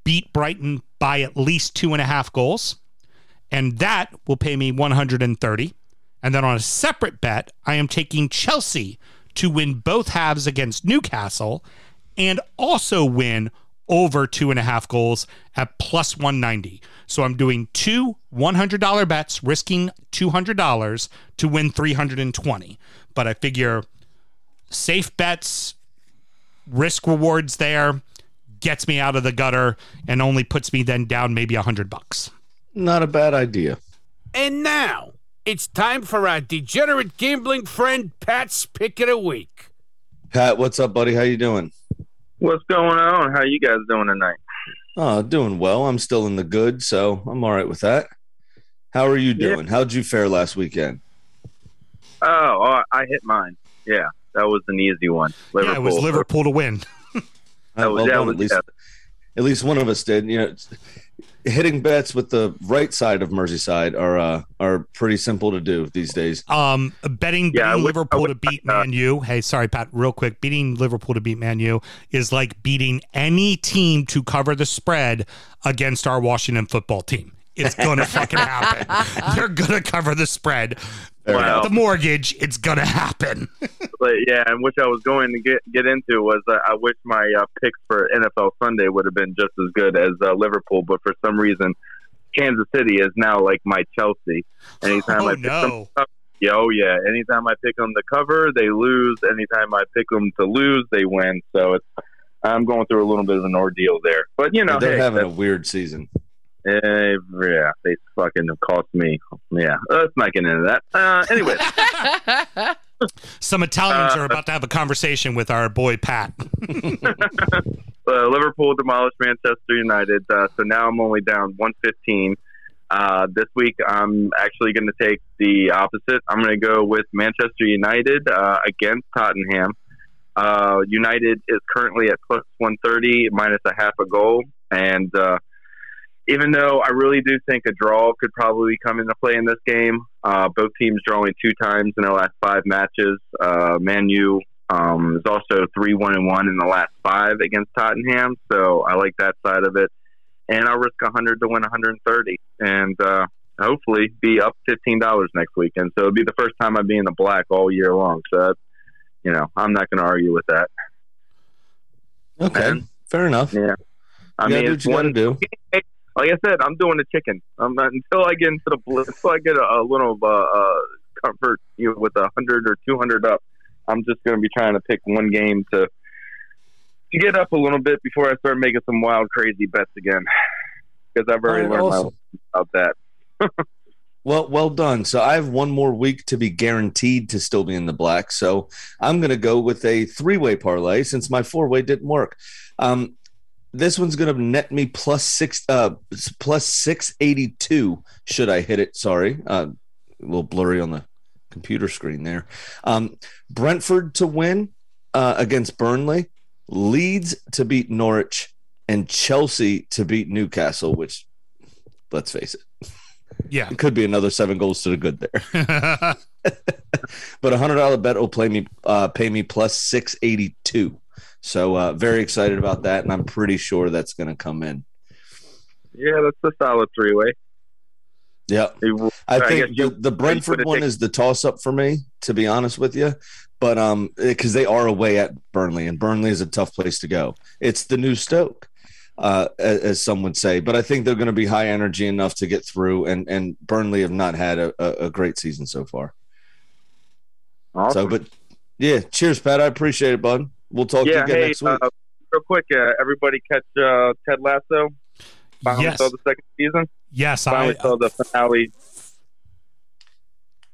beat Brighton by at least two and a half goals. And that will pay me 130. And then on a separate bet, I am taking Chelsea to win both halves against Newcastle and also win over two and a half goals at plus 190. So I'm doing two $100 bets, risking $200 to win 320. But I figure safe bets, risk rewards there, gets me out of the gutter and only puts me then down maybe a hundred bucks. Not a bad idea. And now it's time for our degenerate gambling friend Pat's pick of the week. Pat, what's up, buddy? How you doing? What's going on? How you guys doing tonight? Oh, doing well. I'm still in the good, so I'm all right with that. How are you Yeah. doing? How'd you fare last weekend? Oh, oh, I hit mine. Yeah, that was an easy one. Liverpool. Yeah, it was Liverpool to win. That was, Uh, that done. was- at least, yeah. at least one of us did. You know, hitting bets with the right side of Merseyside are uh, are pretty simple to do these days. Um, betting Yeah, I beating wish- I Liverpool to beat uh, Man U. Hey, sorry, Pat, real quick. Beating Liverpool to beat Man U is like beating any team to cover the spread against our Washington football team. It's gonna fucking happen. They're gonna cover the spread. Wow. The mortgage, it's gonna happen. But yeah, and which I was going to get get into was uh, I wish my uh, picks for NFL Sunday would have been just as good as uh, Liverpool, but for some reason, Kansas City is now like my Chelsea. Anytime I oh pick them, no. yeah, oh yeah, anytime I pick them to cover, they lose. Anytime I pick them to lose, they win. So it's I'm going through a little bit of an ordeal there. But you know, They're hey, having a weird season. Eh, yeah, they fucking cost me. Yeah, let's not get into that. Uh, anyway, Some Italians Uh, are about to have a conversation with our boy Pat. uh, Liverpool demolished Manchester United, uh, so now I'm only down 115. Uh, this week, I'm actually going to take the opposite. I'm going to go with Manchester United uh, against Tottenham. Uh, United is currently at plus 130, minus a half a goal. And uh, even though I really do think a draw could probably come into play in this game, uh, both teams drawing two times in their last five matches. Uh, Man U um, is also three one and one in the last five against Tottenham, so I like that side of it. And I'll risk a hundred to win 130, and uh, hopefully be up fifteen dollars next weekend. So it'll be the first time I'd be in the black all year long. So that's, you know, I'm not going to argue with that. Okay, And- fair enough. Yeah, I you mean, it's one. do. Like I said, I'm doing the chicken. I'm not, until I get into the until I get a, a little uh, uh, comfort you know, with a hundred or two hundred up. I'm just going to be trying to pick one game to to get up a little bit before I start making some wild, crazy bets again. Because I've already right, learned awesome. lesson about that. Well, well done. So I have one more week to be guaranteed to still be in the black. So I'm going to go with a three-way parlay since my four-way didn't work. Um, this one's going to net me plus six, uh, plus six eighty-two. Should I hit it? Sorry, uh, a little blurry on the computer screen there. Um, Brentford to win uh, against Burnley, Leeds to beat Norwich, and Chelsea to beat Newcastle. Which, let's face it. Yeah. It could be another seven goals to the good there. but a hundred dollar bet will play me uh, pay me plus six eighty two. So uh, very excited about that, and I'm pretty sure that's going to come in. Yeah, that's a solid three way. Yeah, I I think you- the, the Brentford one is the toss up for me, to be honest with you. But um, because they are away at Burnley, and Burnley is a tough place to go. It's the new Stoke, uh, as, as some would say. But I think they're going to be high energy enough to get through, and and Burnley have not had a, a, a great season so far. Awesome. So, but yeah, cheers, Pat. I appreciate it, bud. We'll talk to you yeah, again hey, next week. uh, real quick, uh, everybody catch uh, Ted Lasso. Finally yes. saw the second season. Yes. I, Finally saw the finale.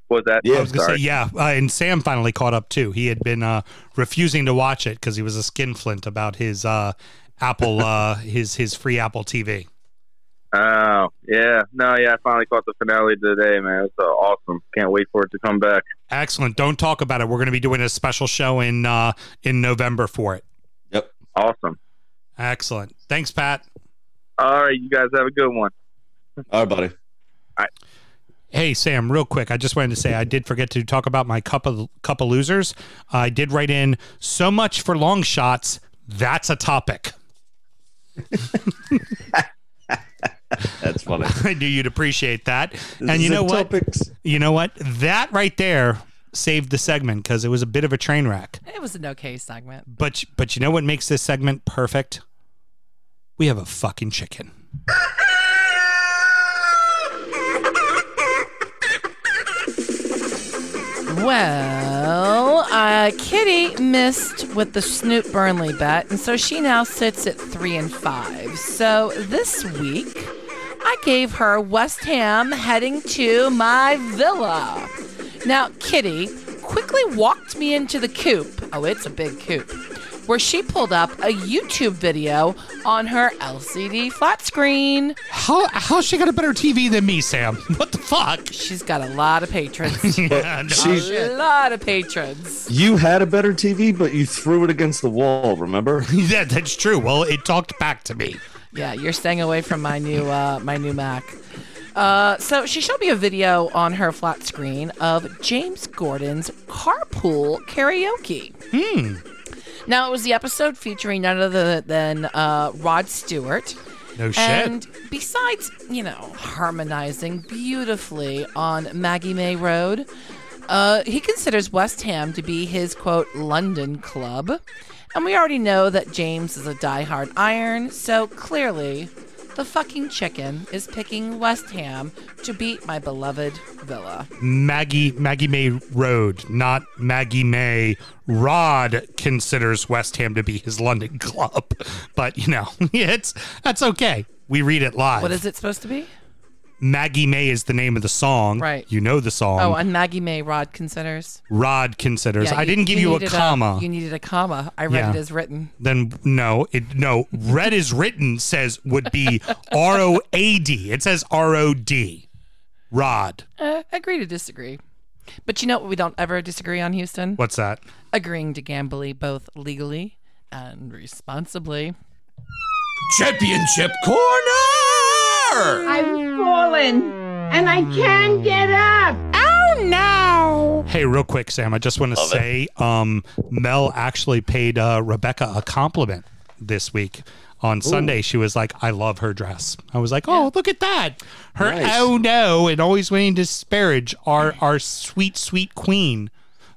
What was that? Yeah, I was gonna Sorry. say yeah, uh, and Sam finally caught up too. He had been uh, refusing to watch it because he was a skinflint about his uh, Apple, uh, his his free Apple TV. Oh, yeah. No, yeah, I finally caught the finale today, man. It's uh, awesome. Can't wait for it to come back. Excellent. Don't talk about it. We're going to be doing a special show in uh, in November for it. Yep. Awesome. Excellent. Thanks, Pat. All right, you guys have a good one. All right, buddy. Hey Sam, real quick, I just wanted to say I did forget to talk about my cup of cup of losers. I did write in so much for long shots. That's a topic. That's funny. I knew you'd appreciate that. And you know what? Topics. You know what? That right there saved the segment because it was a bit of a train wreck. It was an okay segment. But but you know what makes this segment perfect? We have a fucking chicken. Well, uh, Kitty missed with the Snoop Burnley bet, and so she now sits at three and five. So this week, I gave her West Ham heading to my villa. Now, Kitty quickly walked me into the coop. Oh, it's a big coop. Where she pulled up a YouTube video on her LCD flat screen. How how's she got a better TV than me, Sam? What the fuck? She's got a lot of patrons. Yeah, no She- a lot of patrons. You had a better TV, but you threw it against the wall. Remember? Yeah, that's true. Well, it talked back to me. Yeah, you're staying away from my new uh, my new Mac. Uh, so she showed me a video on her flat screen of James Corden's carpool karaoke. Hmm. Now it was the episode featuring none other than uh, Rod Stewart. No shit. And besides, you know, harmonizing beautifully on Maggie May Road, uh, he considers West Ham to be his quote London club. And we already know that James is a diehard Iron, so clearly the fucking chicken is picking West Ham to beat my beloved Villa. Maggie Maggie May Road, not Maggie May Rod considers West Ham to be his London club. But you know, it's that's okay. We read it live. What is it supposed to be? Maggie May is the name of the song. Right. You know the song. Oh, and Maggie May Rod considers. Rod considers. Yeah, I didn't give you, a needed comma. you needed a comma. I read Yeah. it as written. then no, it no. Red is written says would be R O A D. It says R O D. Rod. Uh, agree to disagree. But you know what we don't ever disagree on, Houston? What's that? Agreeing to gamble both legally and responsibly. Championship Corner! I've fallen and I can't get up. Oh no! Hey, real quick, Sam. I just want to say, um, Mel actually paid uh, Rebecca a compliment this week. On Sunday, she was like, "I love her dress." I was like, "Oh, look at that! Her Nice. oh no!" And always wanting to disparage our our sweet sweet queen,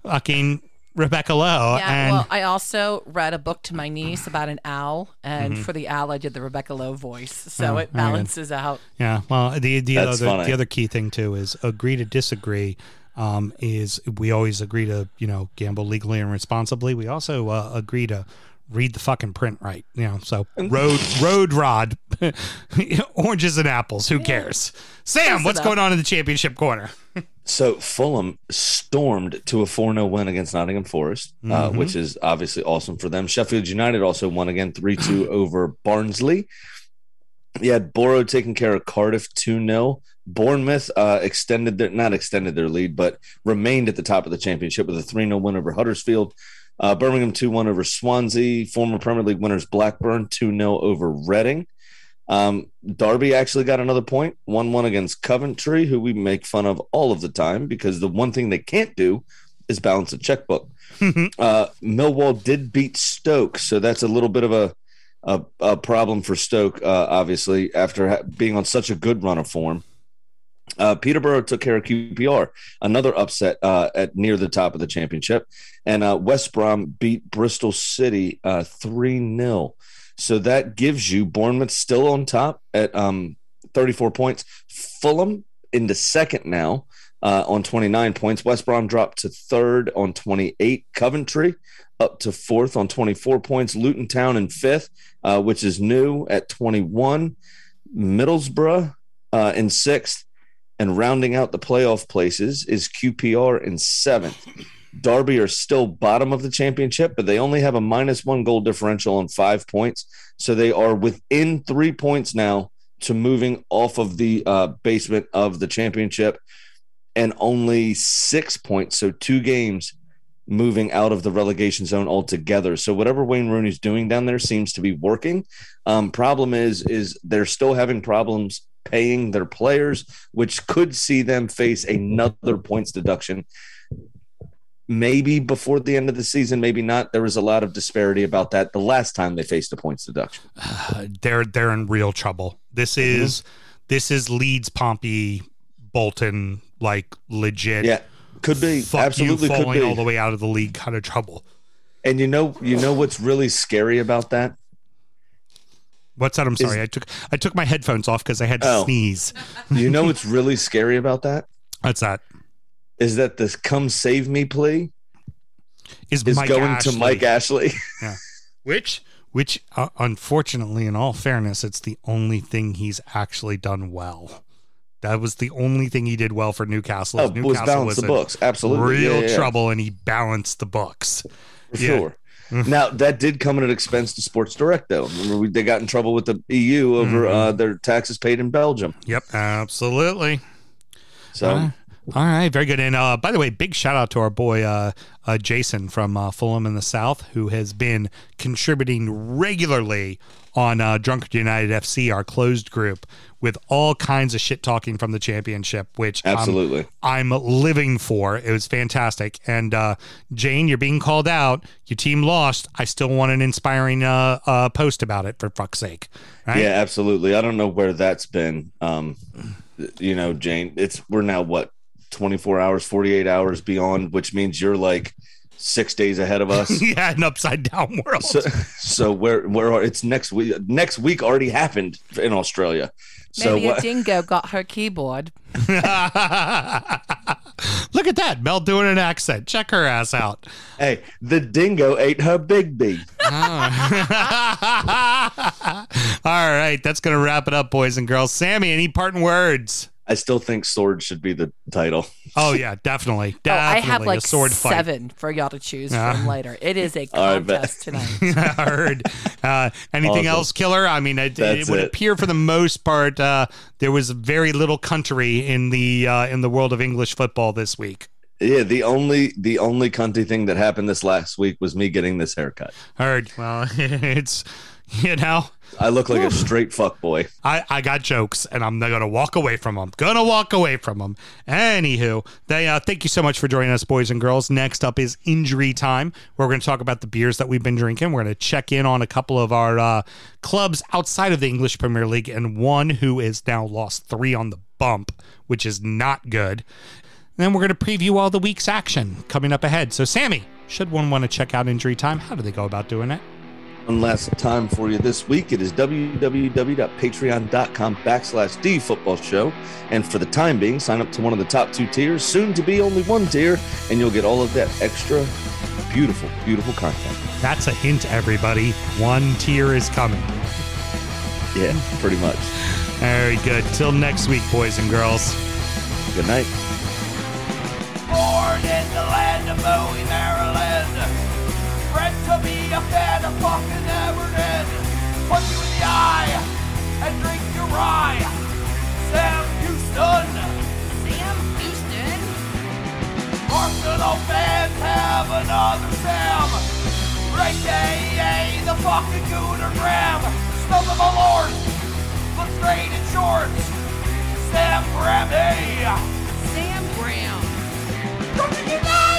fucking Rebecca Lowe. Yeah, and well, I also read a book to my niece about an owl, and for the owl, I did the Rebecca Lowe voice, so Mm-hmm. Oh, it very good. balances out. Yeah, well, the the That's other funny. the other key thing too is agree to disagree. Um, is we always agree to you know gamble legally and responsibly. We also uh, agree to read the fucking print right. You know, so road road rod, oranges and apples. Who cares? Sam, Close what's going on in the championship corner? So Fulham stormed to a 4 0 win against Nottingham Forest, uh, which is obviously awesome for them. Sheffield United also won again 3 2 over Barnsley. You had Borough taking care of Cardiff 2 0. Bournemouth uh, extended their, not extended their lead, but remained at the top of the championship with a 3 0 win over Huddersfield. Uh, Birmingham 2 1 over Swansea. Former Premier League winners Blackburn 2 0 over Reading. Um, Derby actually got another point, 1 1 against Coventry, who we make fun of all of the time because the one thing they can't do is balance a checkbook. uh, Millwall did beat Stoke, so that's a little bit of a, a, a problem for Stoke, uh, obviously, after ha- being on such a good run of form. Uh, Peterborough took care of QPR, another upset uh, at near the top of the championship, and uh, West Brom beat Bristol City uh, three 0 So that gives you Bournemouth still on top at um, 34 points. Fulham into second now uh, on 29 points. West Brom dropped to third on 28. Coventry up to fourth on 24 points. Luton Town in fifth, uh, which is new at 21. Middlesbrough uh, in sixth. And rounding out the playoff places is QPR in seventh. Derby are still bottom of the championship, but they only have a minus one goal differential on five points. So they are within three points now to moving off of the uh, basement of the championship and only six points. So two games moving out of the relegation zone altogether. So whatever Wayne Rooney's doing down there seems to be working. Um, problem is, is they're still having problems paying their players, which could see them face another points deduction. Maybe before the end of the season, maybe not. There was a lot of disparity about that the last time they faced a points deduction. they're they're in real trouble. This Mm-hmm. is this is Leeds, Pompey, Bolton, like legit. Yeah, could be fuck absolutely falling be. all the way out of the league kind of trouble. And you know, you know what's really scary about that? What's that? I'm sorry. I took I took my headphones off because I had to Oh. sneeze. You know what's really scary about that What's that? Is that this "come save me" plea Is, is Mike going Ashley, to Mike Ashley. yeah. which which uh, unfortunately, in all fairness, it's the only thing he's actually done well. That was the only thing he did well for Newcastle. oh, is was Newcastle balance the books absolutely Real Yeah, yeah, yeah. trouble, and he balanced the books. for Yeah. sure. now that did come at an expense to Sports Direct, though. Remember, we, they got in trouble with the EU over Mm-hmm. uh, their taxes paid in Belgium. Yep, absolutely. So Uh, all right, very good. And uh, by the way, big shout out to our boy uh, uh, Jason from uh, Fulham in the South, who has been contributing regularly on uh, Drunkard United FC, our closed group, with all kinds of shit talking from the championship, which I'm- absolutely, I'm living for. It was fantastic. And uh, Jane, you're being called out. Your team lost. I still want an inspiring uh, uh, post about it, for fuck's sake. Right? yeah, absolutely. I don't know where that's been. Um, you know, Jane, it's we're now what 24 hours, 48 hours beyond, which means you're like six days ahead of us. yeah, an upside down world. so, so where where are it's next week? Next week already happened in Australia. So Maybe a what? dingo got her keyboard. Look at that. Mel doing an accent. Check her ass out. Hey, the dingo ate her big bee. All right. That's going to wrap it up, boys and girls. Sammy, any parting words? I still think sword should be the title. Oh, yeah, definitely. Oh, I have like a sword fight. seven for y'all to choose Ah. from later. It is a All right, bet. contest tonight. I heard. Uh, anything Awesome. else, Killer? I mean, it, it would it. appear for the most part uh, there was very little country in the uh, in the world of English football this week. Yeah, the only the only cunty thing that happened this last week was me getting this haircut. Heard. Well, it's you know. I look like a straight fuck boy. I, I got jokes and I'm not gonna walk away from them. Gonna walk away from them. Anywho, they uh, thank you so much for joining us, boys and girls. Next up is injury time. Where we're gonna talk about the beers that we've been drinking. We're gonna check in on a couple of our uh, clubs outside of the English Premier League and one who has now lost three on the bump, which is not good. And then we're gonna preview all the week's action coming up ahead. So, Sammy, should one want to check out injury time, how do they go about doing it? One last time for you this week. It is www.patreon.com backslash D football show. And for the time being, sign up to one of the top two tiers, soon to be only one tier, and you'll get all of that extra beautiful, beautiful content. That's a hint, everybody. One tier is coming. Yeah, pretty much. Very good. Till next week, boys and girls. Good night. Born in the land of Bowie, Maryland. Bred to be a fan of fucking Everton. Punch you in the eye and drink your rye. Sam Houston. Sam Houston. Arsenal fans have another Sam. Right day, the fucking Gooner Graham. Snub of my lord. Look straight in shorts. Sam Grammy. Sam Graham. Brooklyn United! Brooklyn